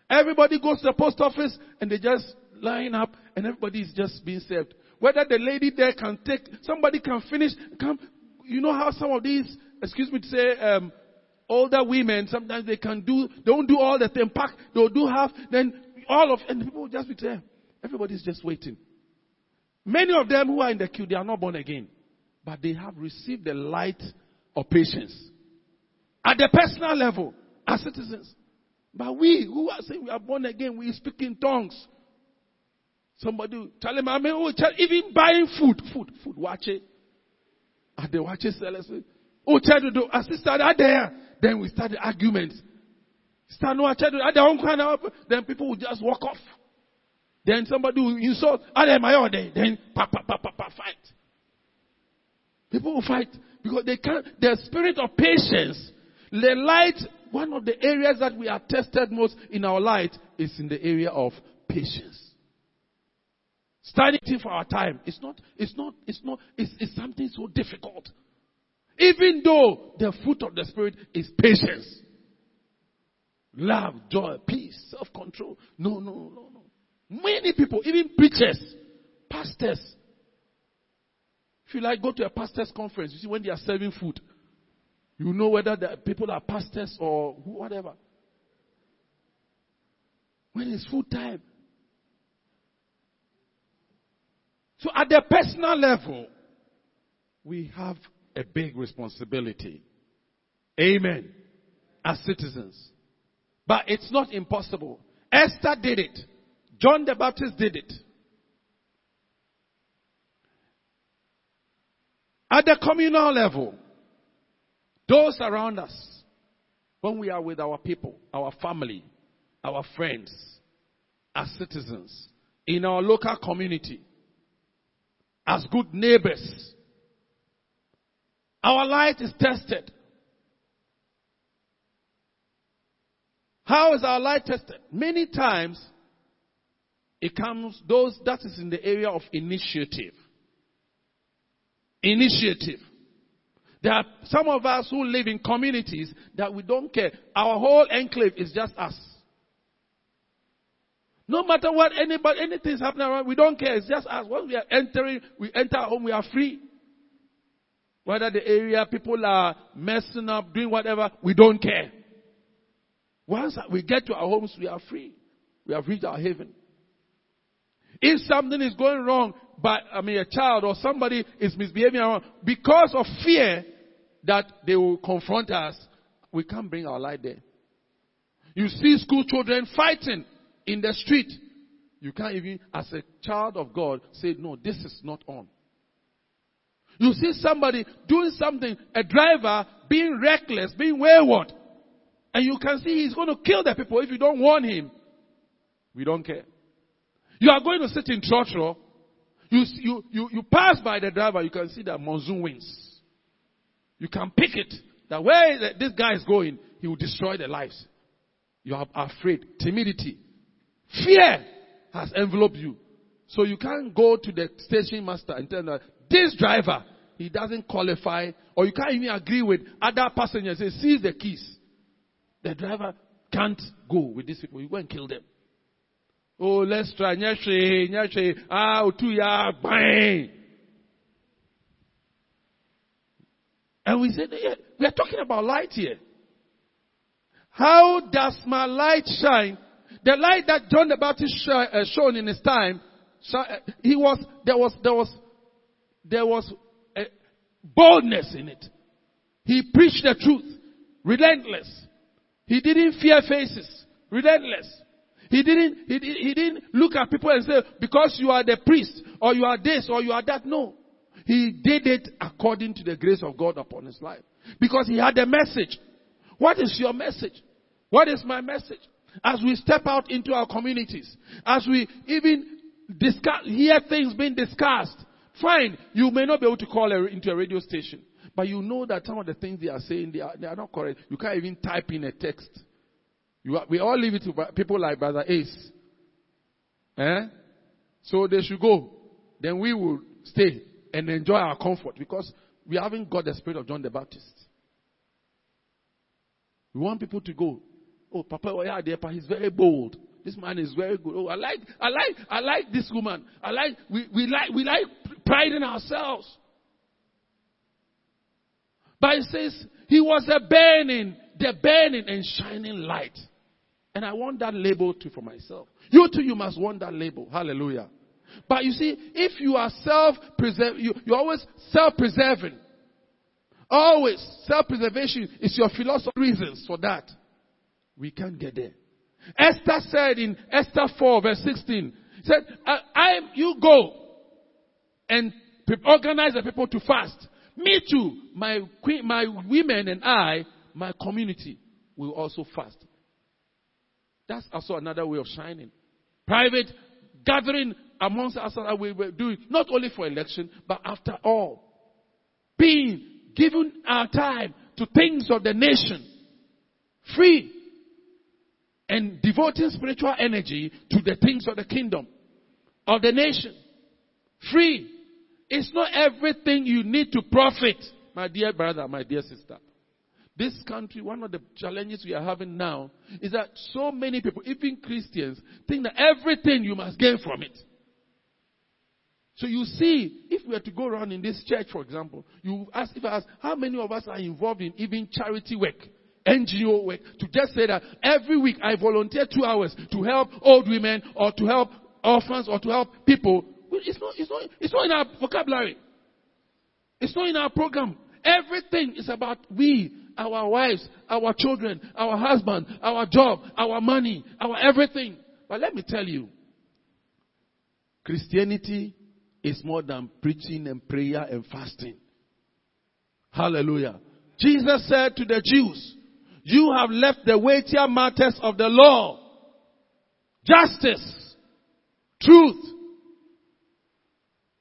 Everybody goes to the post office and they just line up and everybody is just being served. Whether the lady there can take, somebody can finish, come, you know how some of these, excuse me to say, um, older women, sometimes they can do, don't do all the thing, pack, they'll do half, then all of, and people just be there. Everybody's just waiting. Many of them who are in the queue, they are not born again. But they have received the light of patience. At the personal level, as citizens. But we, who are saying we are born again, we speak in tongues. Somebody tell him, I mean, oh, even buying food, food, food, watch it. At the watch it sellers, oh, tell you, I sister, there. Then we start the arguments. Start no then people will just walk off. Then somebody will insult, my then pa, pa, pa, pa, pa, fight. People will fight because they can't, the spirit of patience, the light, one of the areas that we are tested most in our life is in the area of patience. Standing for our time. It's not, it's not, it's not, it's, it's something so difficult. Even though the fruit of the Spirit is patience. love, joy, peace, self control. No, no, no, no. Many people, even preachers, pastors. If you like, go to a pastor's conference. You see, when they are serving food, you know whether the people are pastors or whatever. When it's full time. So at the personal level, we have a big responsibility. Amen. As citizens. But it's not impossible. Esther did it. John the Baptist did it. At the communal level, those around us, when we are with our people, our family, our friends, as citizens, in our local community, as good neighbors, our light is tested. How is our light tested? Many times, it comes, those, that is in the area of initiative. Initiative. There are some of us who live in communities that we don't care. Our whole enclave is just us. No matter what anybody, anything's happening around, we don't care. It's just us. Once we are entering, we enter our home, we are free. Whether the area people are messing up, doing whatever, we don't care. Once we get to our homes, we are free. We have reached our haven. If something is going wrong, but I mean a child or somebody is misbehaving around because of fear that they will confront us, we can't bring our light there. You see school children fighting in the street. You can't even, as a child of God, say, no, this is not on. You see somebody doing something, a driver being reckless, being wayward, and you can see he's going to kill the people if you don't warn him. We don't care. You are going to sit in church, you, you, you, you pass by the driver, you can see that monsoon winds. You can pick it that where this guy is going, he will destroy their lives. You are afraid. Timidity. Fear has enveloped you. So you can't go to the station master and tell them this driver, he doesn't qualify, or you can't even agree with other passengers. Say, seize the keys. The driver can't go with these people. You go and kill them. Oh, let's try. Nyashe, nyashe. Ah, ya, bang. And we said, yeah, we are talking about light here. How does my light shine? The light that John the Baptist sh- uh, shone in his time, uh, he was, there was, there was, there was boldness in it. He preached the truth, relentless. He didn't fear faces, relentless. He didn't, he, he didn't look at people and say, because you are the priest, or you are this, or you are that. No. He did it according to the grace of God upon his life. Because he had a message. What is your message? What is my message? As we step out into our communities, as we even discuss, hear things being discussed, fine, you may not be able to call a, into a radio station, but you know that some of the things they are saying, they are, they are not correct. You can't even type in a text. Are, we all leave it to people like Brother Ace. Eh? So they should go. Then we will stay and enjoy our comfort because we haven't got the spirit of John the Baptist. We want people to go. Oh, Papa Oyadepa, he's very bold. This man is very good. Oh, I like, I like, I like this woman. I like, we, we like, we like pride in ourselves. But it says he was a burning, the burning and shining light. And I want that label too for myself. You too, you must want that label. Hallelujah. But you see, if you are self-preserve, you, you're always self-preserving. Always self-preservation is your philosophy reasons for that. We can't get there. Esther said in Esther 4 verse 16, said, I, I you go and organize the people to fast. Me too, my, my women and I, my community will also fast. That's also another way of shining. Private gathering amongst us that we were doing, not only for election, but after all. Being given our time to things of the nation. Free. And devoting spiritual energy to the things of the kingdom, of the nation. Free. It's not everything you need to profit, my dear brother, my dear sister. This country, one of the challenges we are having now is that so many people, even Christians, think that everything you must gain from it. So you see, if we are to go around in this church, for example, you ask if I ask how many of us are involved in even charity work, NGO work, to just say that every week I volunteer two hours to help old women or to help orphans or to help people. It's not, it's not, it's not in our vocabulary. It's not in our program. Everything is about we, our wives, our children, our husband, our job, our money, our everything. But let me tell you, Christianity is more than preaching and prayer and fasting. Hallelujah. Jesus said to the Jews, you have left the weightier matters of the law. Justice. Truth.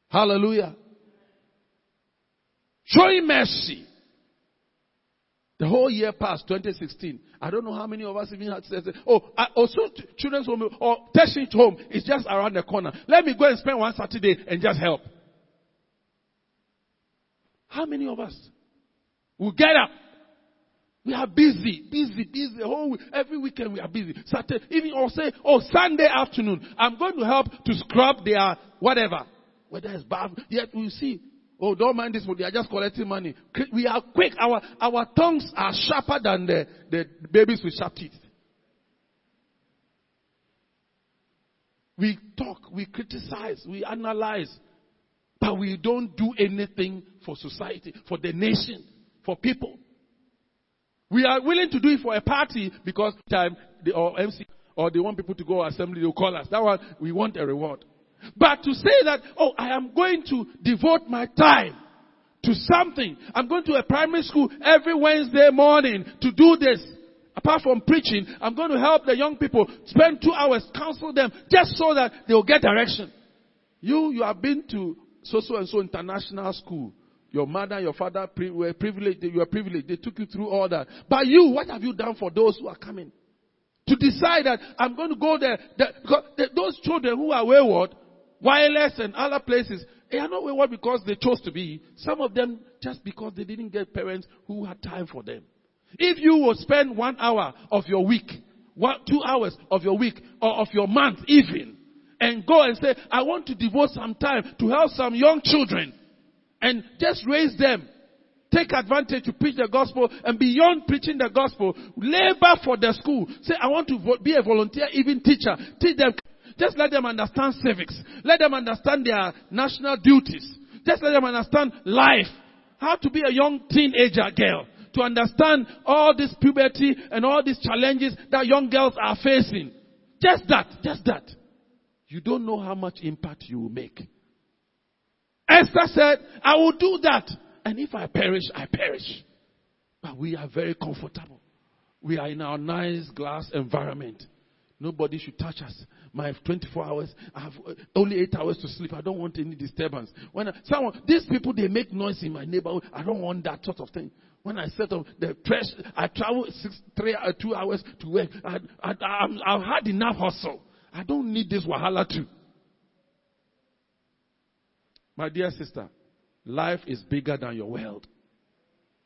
Hallelujah. Showing mercy. The whole year passed, 2016. I don't know how many of us even had said, oh, I, oh, also children's home or tertiary home is just around the corner. Let me go and spend one Saturday and just help. How many of us will get up? We are busy, busy, busy. Whole every weekend we are busy. Saturday, even or say, oh, Sunday afternoon, I'm going to help to scrub their whatever. Whether it's bad, yet we see Oh, don't mind this, but they are just collecting money. We are quick. Our, our tongues are sharper than the, the babies with sharp teeth. We talk, we criticize, we analyze, but we don't do anything for society, for the nation, for people. We are willing to do it for a party because time the, or MC or they want people to go assembly, they'll call us. That one we want a reward. But to say that, oh, I am going to devote my time to something. I'm going to a primary school every Wednesday morning to do this. Apart from preaching, I'm going to help the young people spend two hours, counsel them, just so that they'll get direction. You, you have been to so-so and so international school. Your mother, your father were privileged, you were privileged. They took you through all that. But you, what have you done for those who are coming? To decide that I'm going to go there. because those children who are wayward, wireless and other places, they are not wayward because they chose to be. Some of them just because they didn't get parents who had time for them. If you will spend one hour of your week, one, two hours of your week, or of your month even, and go and say, I want to devote some time to help some young children, and just raise them, take advantage to preach the gospel, and beyond preaching the gospel, labor for the school. Say, I want to be a volunteer, even teacher. Teach them just let them understand civics. Let them understand their national duties. Just let them understand life. How to be a young teenager girl. To understand all this puberty and all these challenges that young girls are facing. Just that. Just that. You don't know how much impact you will make. Esther said, I will do that. And if I perish, I perish. But we are very comfortable. We are in our nice glass environment. Nobody should touch us. My 24 hours, I have uh, only 8 hours to sleep. I don't want any disturbance. When I, someone, these people, they make noise in my neighborhood. I don't want that sort of thing. When I set up the press, I travel six, three, uh, two hours to work. I, I, I, I've had enough hustle. I don't need this wahala too. My dear sister, life is bigger than your world.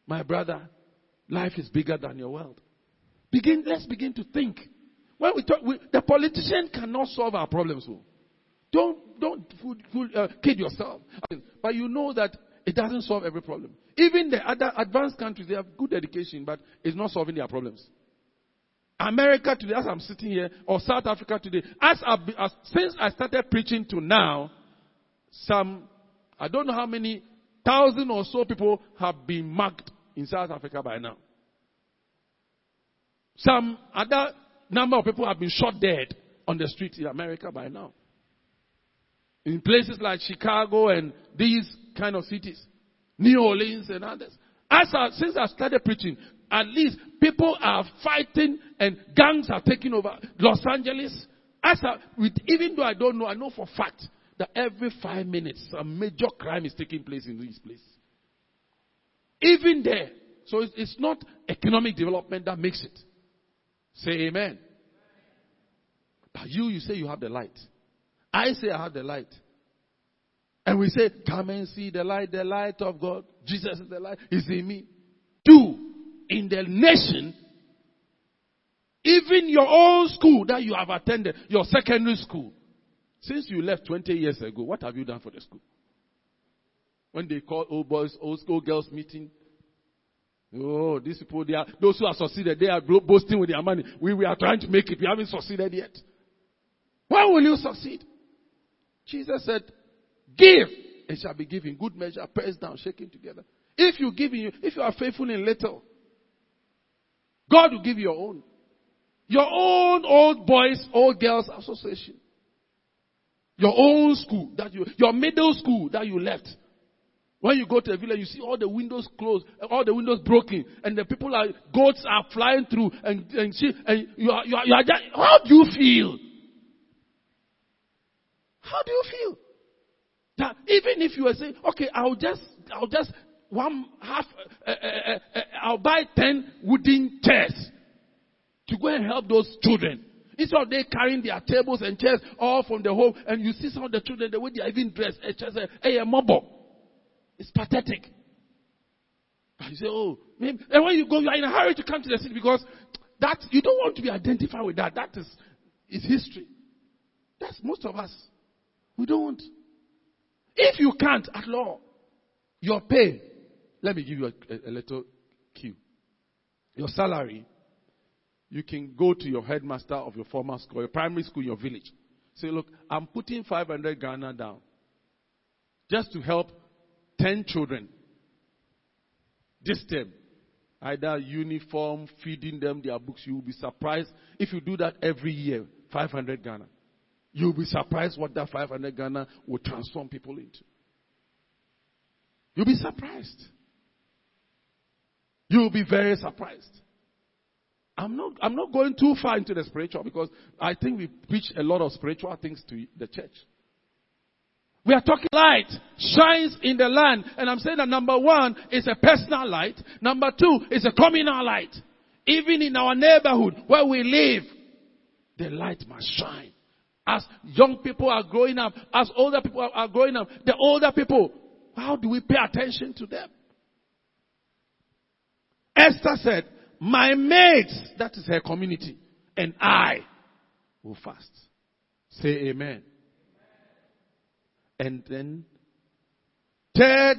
My brother, life is bigger than your world. Begin, let's begin to think. When we talk, we, the politician cannot solve our problems. So. Oh. Don't, don't fool, fool, uh, kid yourself. But you know that it doesn't solve every problem. Even the other advanced countries, they have good education, but it's not solving their problems. America today, as I'm sitting here, or South Africa today, as, as since I started preaching to now, some, I don't know how many thousand or so people have been marked in South Africa by now. Some other number of people have been shot dead on the streets in America by now. In places like Chicago and these kind of cities, New Orleans and others. As I, since I started preaching, at least people are fighting and gangs are taking over Los Angeles. As I, with, even though I don't know, I know for fact that every five minutes a major crime is taking place in these places. Even there. So it's, it's not economic development that makes it. Say amen. But you, you say you have the light. I say I have the light. And we say, come and see the light, the light of God. Jesus is the light. He's in me. Do in the nation, even your own school that you have attended, your secondary school, since you left 20 years ago, what have you done for the school? When they call old boys, old school girls meeting, oh, these people, they are, those who are succeeded, they are boasting with their money. We, we are trying to make it. We haven't succeeded yet. When will you succeed? Jesus said, give, it shall be given. Good measure, pressed down, shaking together. If you give, if you are faithful in little, God will give you your own. Your own old boys, old girls association. Your own school that you, your middle school that you left. When you go to a village, you see all the windows closed, all the windows broken, and the people are, goats are flying through, and, and, and you are, you are, you are just, how do you feel? How do you feel? That even if you are saying, okay, I'll just, I'll just, one half, uh, uh, uh, I'll buy ten wooden chairs to go and help those children. Instead of they carrying their tables and chairs all from the home, and you see some of the children, the way they are even dressed, a hey, a mobile. It's pathetic. You say, oh, maybe. And when you go, you are in a hurry to come to the city because that, you don't want to be identified with that. That is, is history. That's most of us. We don't. If you can't at law, your pay, let me give you a, a, a little cue. Your salary you can go to your headmaster of your former school, your primary school, your village. Say, look, I'm putting 500 Ghana down just to help 10 children this term. Either uniform, feeding them their books. You will be surprised if you do that every year, 500 Ghana. You'll be surprised what that 500 Ghana will transform people into. You'll be surprised. You'll be very surprised. I'm not, I'm not going too far into the spiritual because I think we preach a lot of spiritual things to the church. We are talking light shines in the land. And I'm saying that number one is a personal light. Number two is a communal light. Even in our neighborhood where we live, the light must shine. As young people are growing up, as older people are growing up, the older people, how do we pay attention to them? Esther said, my mates, that is her community, and I will fast. Say amen. And then, third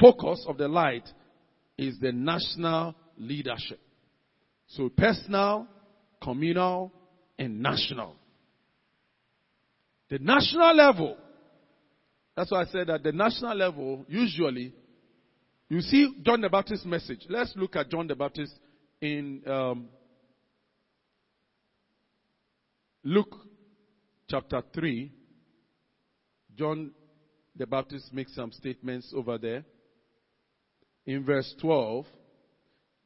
focus of the light is the national leadership. So personal, communal, and national. The national level, that's why I said that the national level, usually, you see John the Baptist's message. Let's look at John the Baptist in um, Luke chapter 3, John the Baptist makes some statements over there. In verse 12,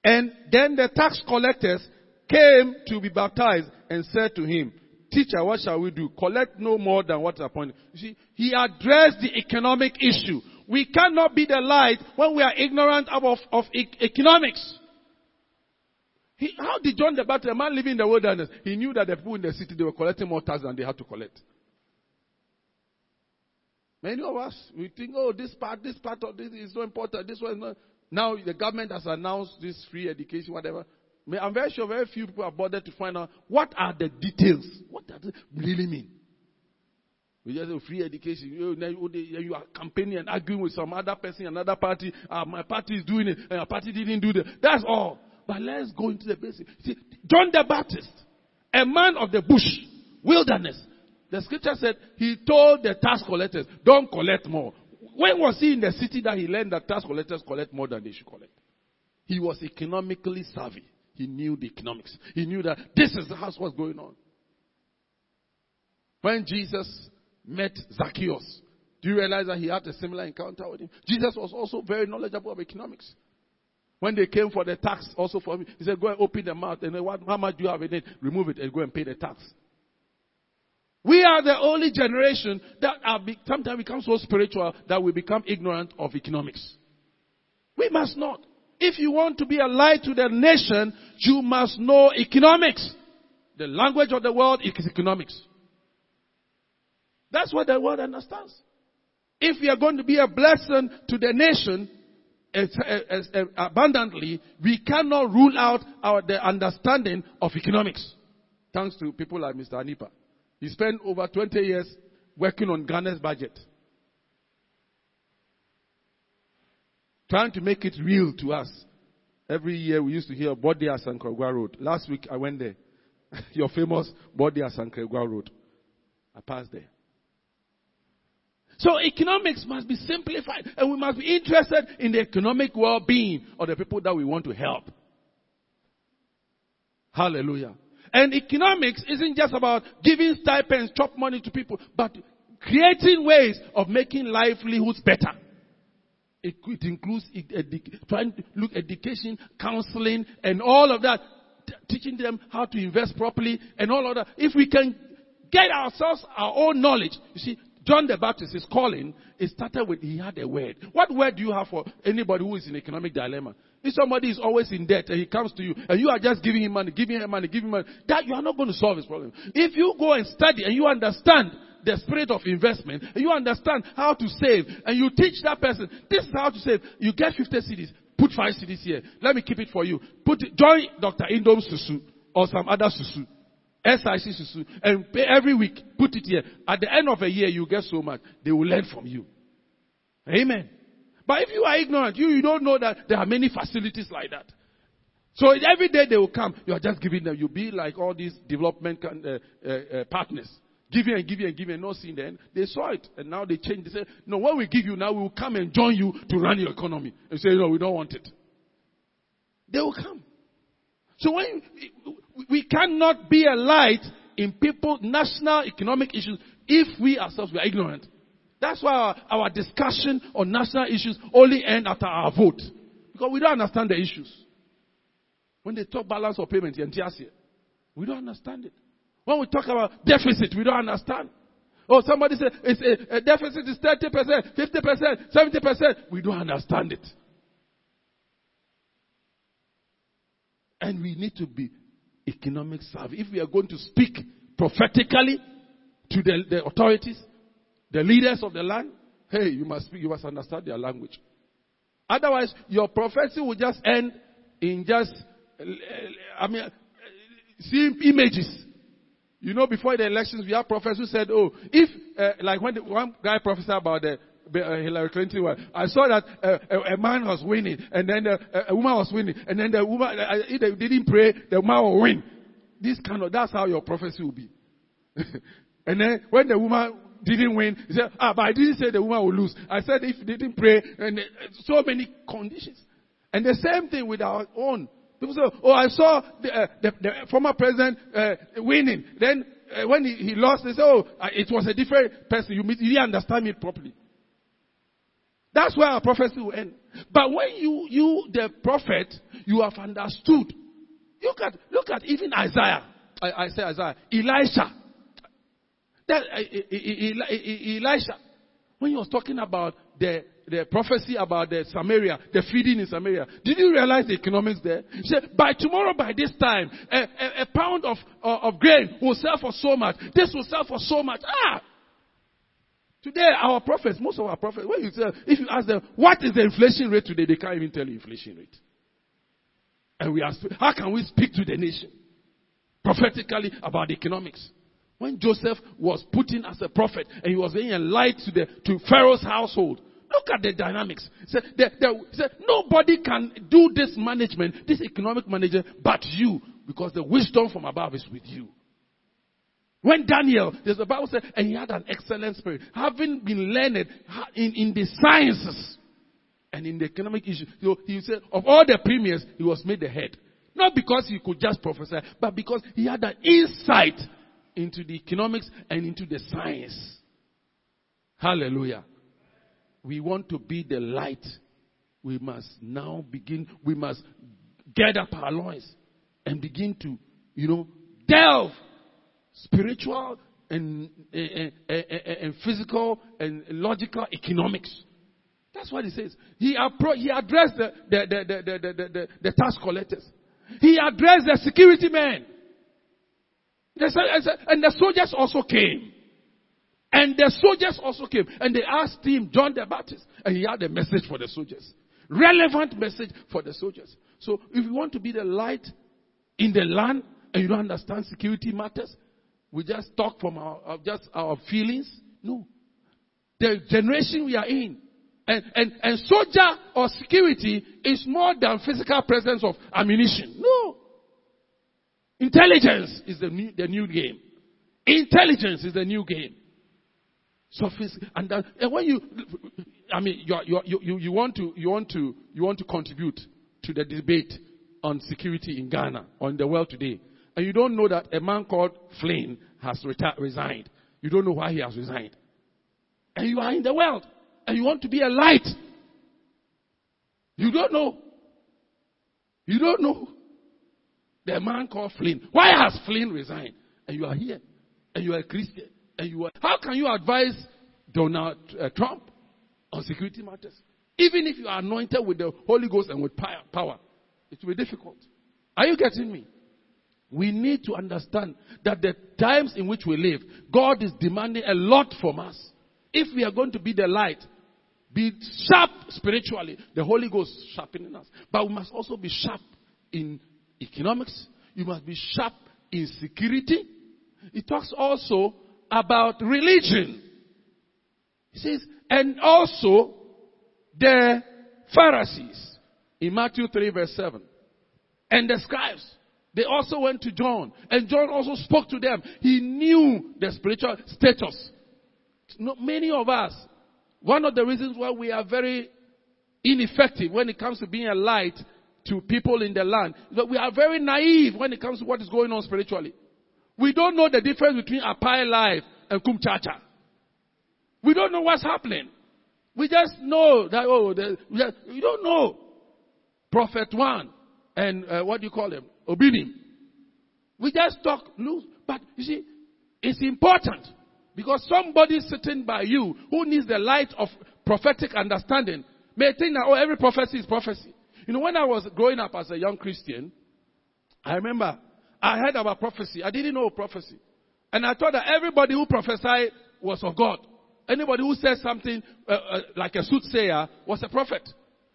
and then the tax collectors came to be baptized and said to him, Teacher, what shall we do? Collect no more than what is appointed. You see, he addressed the economic issue. We cannot be the light when we are ignorant of, of e- economics. He, how did John the Baptist, a man living in the wilderness, he knew that the people in the city, they were collecting more tax than they had to collect. Many of us, we think, oh, this part, this part of this is so important, this one is not. Now the government has announced this free education, whatever. I'm very sure very few people are bothered to find out what are the details. What does it really mean? We just say free education. You, you are campaigning and arguing with some other person, another party. Uh, my party is doing it, and your party didn't do that. That's all. But let's go into the basic. See, John the Baptist, a man of the bush, wilderness. The scripture said he told the tax collectors, don't collect more. When was he in the city that he learned that tax collectors collect more than they should collect? He was economically savvy. He knew the economics. He knew that this is how what's going on. When Jesus met Zacchaeus, do you realize that he had a similar encounter with him? Jesus was also very knowledgeable of economics. When they came for the tax, also for him, he said, Go and open the mouth, and what, how much do you have in it? Remove it and go and pay the tax. We are the only generation that are be, sometimes become so spiritual that we become ignorant of economics. We must not. If you want to be a light to the nation, you must know economics. The language of the world is economics. That's what the world understands. If we are going to be a blessing to the nation, abundantly, we cannot rule out our, the understanding of economics. Thanks to people like Mr. Anipa. He spent over 20 years working on Ghana's budget. Trying to make it real to us. Every year we used to hear Bode Asankragua Road. Last week I went there. Your famous Bode Asankragua Road. I passed there. So economics must be simplified and we must be interested in the economic well-being of the people that we want to help. Hallelujah. And economics isn't just about giving stipends, chop money to people, but creating ways of making livelihoods better. It, it includes edu- trying to look education, counseling, and all of that, t- teaching them how to invest properly and all of that. If we can get ourselves our own knowledge, you see, John the Baptist is calling, it started with he had a word. What word do you have for anybody who is in economic dilemma? If somebody is always in debt and he comes to you and you are just giving him money, giving him money, giving him money, that you are not going to solve his problem. If you go and study and you understand the spirit of investment and you understand how to save and you teach that person, this is how to save. You get 50 cedis, put 5 cedis here. Let me keep it for you. Put it, join Dr. Indom Susu or some other Susu. SIC Susu and pay every week. Put it here. At the end of a year, you get so much. They will learn from you. Amen. But if you are ignorant, you, you don't know that there are many facilities like that. So every day they will come. You are just giving them. You'll be like all these development uh, uh, uh, partners. Giving and giving and giving and not seeing them. They saw it and now they change. They say, no, when we give you now, we will come and join you to run your economy. And say, no, we don't want it. They will come. So when we cannot be a light in people national economic issues if we ourselves were ignorant. That's why our, our, discussion on national issues only end after our vote. Because we don't understand the issues. When they talk balance of payment, we don't understand it. When we talk about deficit, we don't understand. Oh, somebody said it's a, a deficit is 30%, 50%, 70%. We don't understand it. And we need to be economic savvy. If we are going to speak prophetically to the, the authorities, the leaders of the land, hey, you must speak, you must understand their language. Otherwise, your prophecy will just end in just, I mean, seeing images. You know, before the elections, we have prophets who said, oh, if, uh, like when the, one guy prophesied about the uh, Hillary Clinton one. I saw that uh, a, a, man was winning, and then the, a, woman was winning, and then the woman, uh, if they didn't pray, the woman will win. This kind of, that's how your prophecy will be. and then when the woman didn't win, he said, ah, but I didn't say the woman will lose. I said if they didn't pray, and uh, so many conditions. And the same thing with our own. People say, oh, I saw the, uh, the, the former president uh, winning. Then uh, when he, he, lost, they say, oh, it was a different person. You, you didn't understand me properly. That's where our prophecy will end. But when you, you, the prophet, you have understood. Look at, look at even Isaiah. I, I say Isaiah. Elisha. That, uh, Elisha. When he was talking about the, the prophecy about the Samaria, the feeding in Samaria, did you realize the economics there? He said, by tomorrow, by this time, a, a, a pound of, uh, of grain will sell for so much. This will sell for so much. Ah! Today, our prophets, most of our prophets, when you tell, if you ask them, what is the inflation rate today, they can't even tell you inflation rate. And we ask, how can we speak to the nation prophetically about economics? When Joseph was put in as a prophet and he was being a light to the to Pharaoh's household, look at the dynamics. Said, the, nobody can do this management, this economic management, but you, because the wisdom from above is with you. When Daniel, there's the Bible said, and he had an excellent spirit, having been learned in, in the sciences and in the economic issues. So he said, of all the premiers, he was made the head. Not because he could just prophesy, but because he had an insight into the economics and into the science. Hallelujah. We want to be the light. We must now begin, we must get up our loins and begin to, you know, delve spiritual and, and, and, and, physical and logical economics. That's what he says. He, appro- he addressed the, the, the, the, the, the, the tax collectors. He addressed the security men. And the soldiers also came. And the soldiers also came. And they asked him, John the Baptist. And he had a message for the soldiers. relevant message for the soldiers. So if you want to be the light in the land and you don't understand security matters, we just talk from our, just our feelings. No. The generation we are in, and, and, and soldier or security is more than physical presence of ammunition. No. Intelligence is the new, the new game. Intelligence is the new game. Sophisticated. And, that, and when you, I mean, you, you, you, you, want to, you, want to, you want to contribute to the debate on security in Ghana or in the world today, and you don't know that a man called Flynn has reti- resigned. You don't know why he has resigned. And you are in the world, and you want to be a light. You don't know. You don't know. The man called Flynn. Why has Flynn resigned? And you are here. And you are a Christian. And you are. How can you advise Donald uh, Trump on security matters? Even if you are anointed with the Holy Ghost and with power, it will be difficult. Are you getting me? We need to understand that the times in which we live, God is demanding a lot from us. If we are going to be the light, be sharp spiritually, the Holy Ghost sharpening us. But we must also be sharp in economics. You must be sharp in security. It talks also about religion. He says, and also the Pharisees in Matthew 3 verse 7. And the scribes, they also went to John. And John also spoke to them. He knew the spiritual status. Many of us, one of the reasons why we are very ineffective when it comes to being a light to people in the land. That we are very naive when it comes to what is going on spiritually. We don't know the difference between Apai Life and Kumchacha. We don't know what's happening. We just know that, oh, the, we, just, we don't know. Prophet one and uh, what do you call him? Obinim. We just talk loose. But you see, it's important because somebody sitting by you who needs the light of prophetic understanding may think that, oh, every prophecy is prophecy. You know, when I was growing up as a young Christian, I remember I heard about prophecy. I didn't know prophecy. And I thought that everybody who prophesied was of God. Anybody who said something uh, uh, like a soothsayer was a prophet.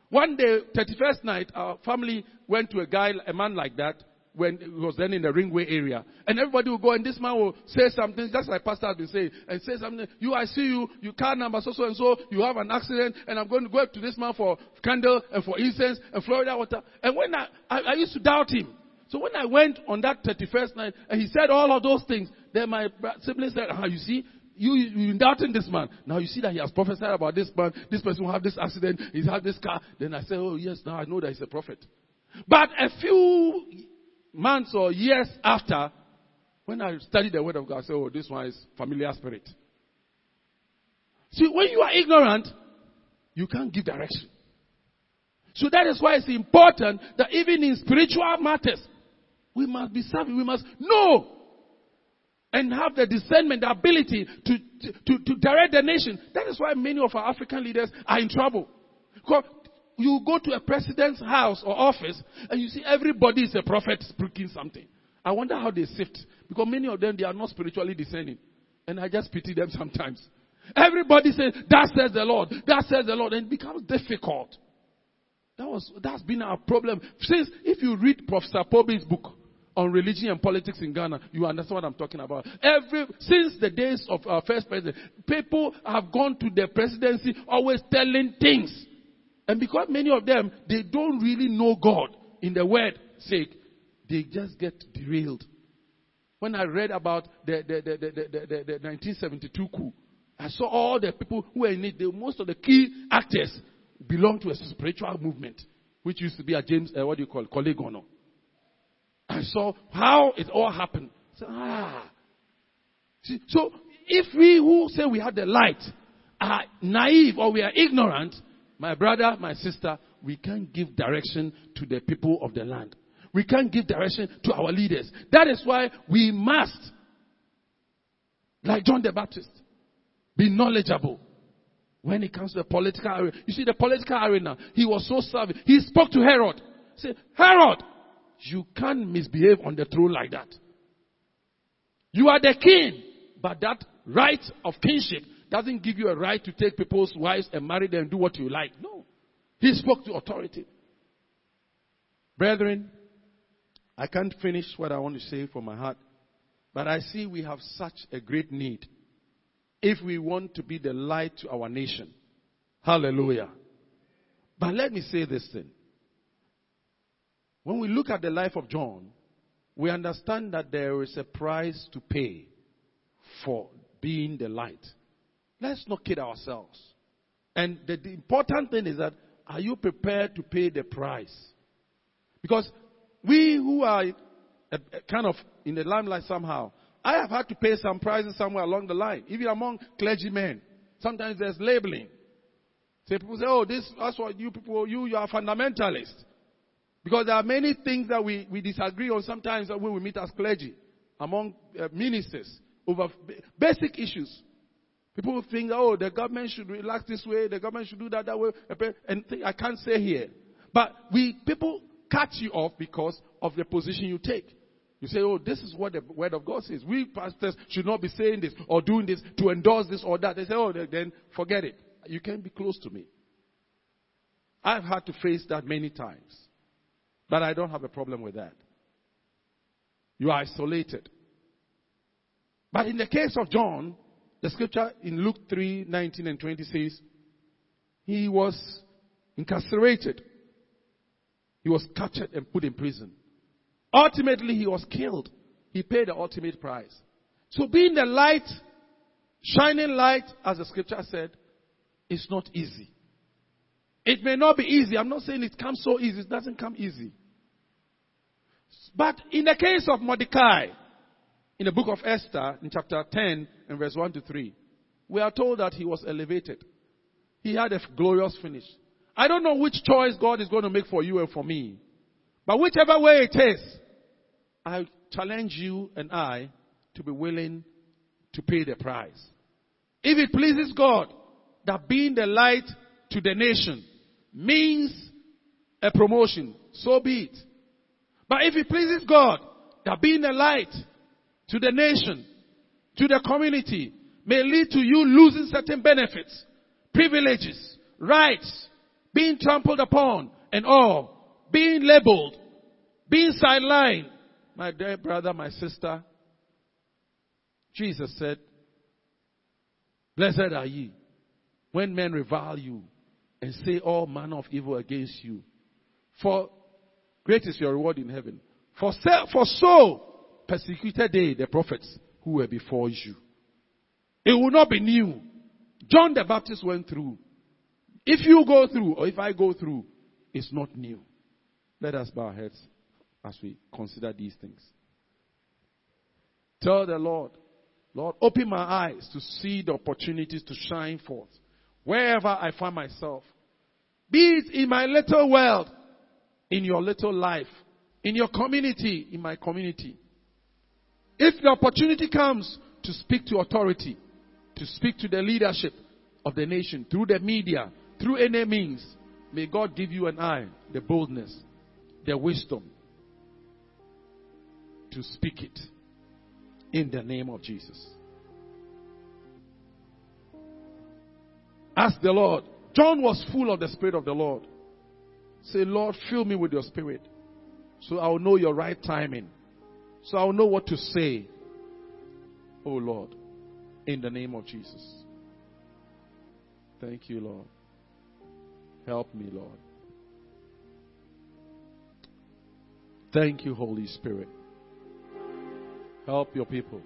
One day, 31st night, our family went to a guy, a man like that, when he was then in the ringway area. And everybody will go and this man will say something, just like Pastor has been saying, and say something, you, I see you, you car number so so and so, you have an accident, and I'm going to go up to this man for candle and for incense and Florida water. And when I, I, I used to doubt him. So when I went on that 31st night, and he said all of those things, then my sibling said, ah, you see, you, you've doubting this man. Now you see that he has prophesied about this man, this person will have this accident, he's had this car. Then I said, oh yes, now I know that he's a prophet. But a few months or years after, when I studied the Word of God, I said, oh, this one is familiar spirit. See, when you are ignorant, you can't give direction. So that is why it's important that even in spiritual matters, we must be savvy. We must know and have the discernment, the ability to, to, to, direct the nation. That is why many of our African leaders are in trouble. Because you go to a president's house or office and you see everybody is a prophet speaking something. I wonder how they sift. Because many of them, they are not spiritually discerning. And I just pity them sometimes. Everybody says, that says the Lord. That says the Lord. And it becomes difficult. That was, that's been our problem. Since, if you read Professor Pobee's book on religion and politics in Ghana, you understand what I'm talking about. Every, since the days of our first president, people have gone to the presidency always telling things and because many of them, they don't really know God in the word sake, they just get derailed. When I read about the, the, the, the, the, the 1972 coup, I saw all the people who were in it. The, most of the key actors belong to a spiritual movement, which used to be a James, uh, what do you call it, Kolegono. I saw how it all happened. So, ah. See, so if we who say we have the light are naive or we are ignorant, my brother, my sister, we can't give direction to the people of the land. We can't give direction to our leaders. That is why we must, like John the Baptist, be knowledgeable when it comes to the political arena. You see, the political arena, he was so savvy. He spoke to Herod. He said, Herod, you can't misbehave on the throne like that. You are the king, but that right of kingship doesn't give you a right to take people's wives and marry them and do what you like. No. He spoke to authority. Brethren, I can't finish what I want to say from my heart, but I see we have such a great need if we want to be the light to our nation. Hallelujah. But let me say this thing. When we look at the life of John, we understand that there is a price to pay for being the light. Let's not kid ourselves. And the, the, important thing is that are you prepared to pay the price? Because we who are kind of in the limelight somehow, I have had to pay some prices somewhere along the line, even among clergymen. Sometimes there's labeling. Say people say, "Oh, this that's what you people you you are fundamentalists," because there are many things that we we disagree on sometimes when we meet as clergy among uh, ministers over basic issues. People think, "Oh, the government should relax this way, the government should do that that way," and I can't say here, but we people cut you off because of the position you take. You say, oh, this is what the word of God says. We pastors should not be saying this or doing this to endorse this or that. They say, oh, then forget it. You can't be close to me. I've had to face that many times. But I don't have a problem with that. You are isolated. But in the case of John, the scripture in Luke 3 19 and 20 says, he was incarcerated, he was captured and put in prison. Ultimately, he was killed. He paid the ultimate price. So being the light, shining light, as the scripture said, is not easy. It may not be easy. I'm not saying it comes so easy. It doesn't come easy. But in the case of Mordecai, in the book of Esther, in chapter 10 and verse 1 to 3, we are told that he was elevated. He had a glorious finish. I don't know which choice God is going to make for you and for me. But whichever way it is, I challenge you and I to be willing to pay the price. If it pleases God that being the light to the nation means a promotion, so be it. But if it pleases God that being a light to the nation, to the community, may lead to you losing certain benefits, privileges, rights, being trampled upon, and all, being labeled, being sidelined, my dear brother, my sister, Jesus said, Blessed are ye when men revile you and say all manner of evil against you. For great is your reward in heaven. For, for so persecuted they the prophets who were before you. It will not be new. John the Baptist went through. If you go through, or if I go through, it's not new. Let us bow our heads as we consider these things. Tell the Lord, Lord, open my eyes to see the opportunities to shine forth wherever I find myself. Be it in my little world, in your little life, in your community, in my community. If the opportunity comes to speak to authority, to speak to the leadership of the nation through the media, through any means, may God give you an eye, the boldness, the wisdom, to speak it in the name of Jesus. Ask the Lord. John was full of the Spirit of the Lord. Say, Lord, fill me with your Spirit so I'll know your right timing. So I'll know what to say. Oh Lord, in the name of Jesus. Thank you, Lord. Help me, Lord. Thank you, Holy Spirit. Help your people.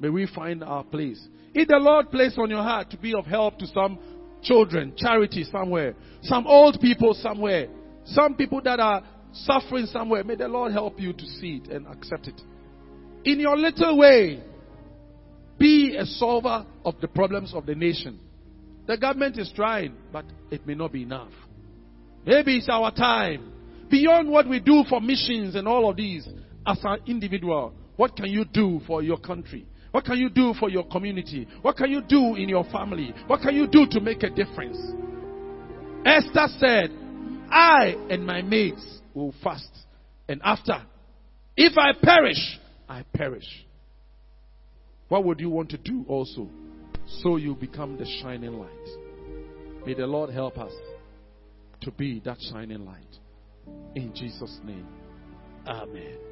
May we find our place. If the Lord placed on your heart to be of help to some children, charity somewhere, some old people somewhere, some people that are suffering somewhere, may the Lord help you to see it and accept it. In your little way, be a solver of the problems of the nation. The government is trying, but it may not be enough. Maybe it's our time. Beyond what we do for missions and all of these, as an individual, what can you do for your country? What can you do for your community? What can you do in your family? What can you do to make a difference? Esther said, I and my mates will fast. And after, if I perish, I perish. What would you want to do also? So you become the shining light. May the Lord help us. to be that shining light. In Jesus' name, Amen.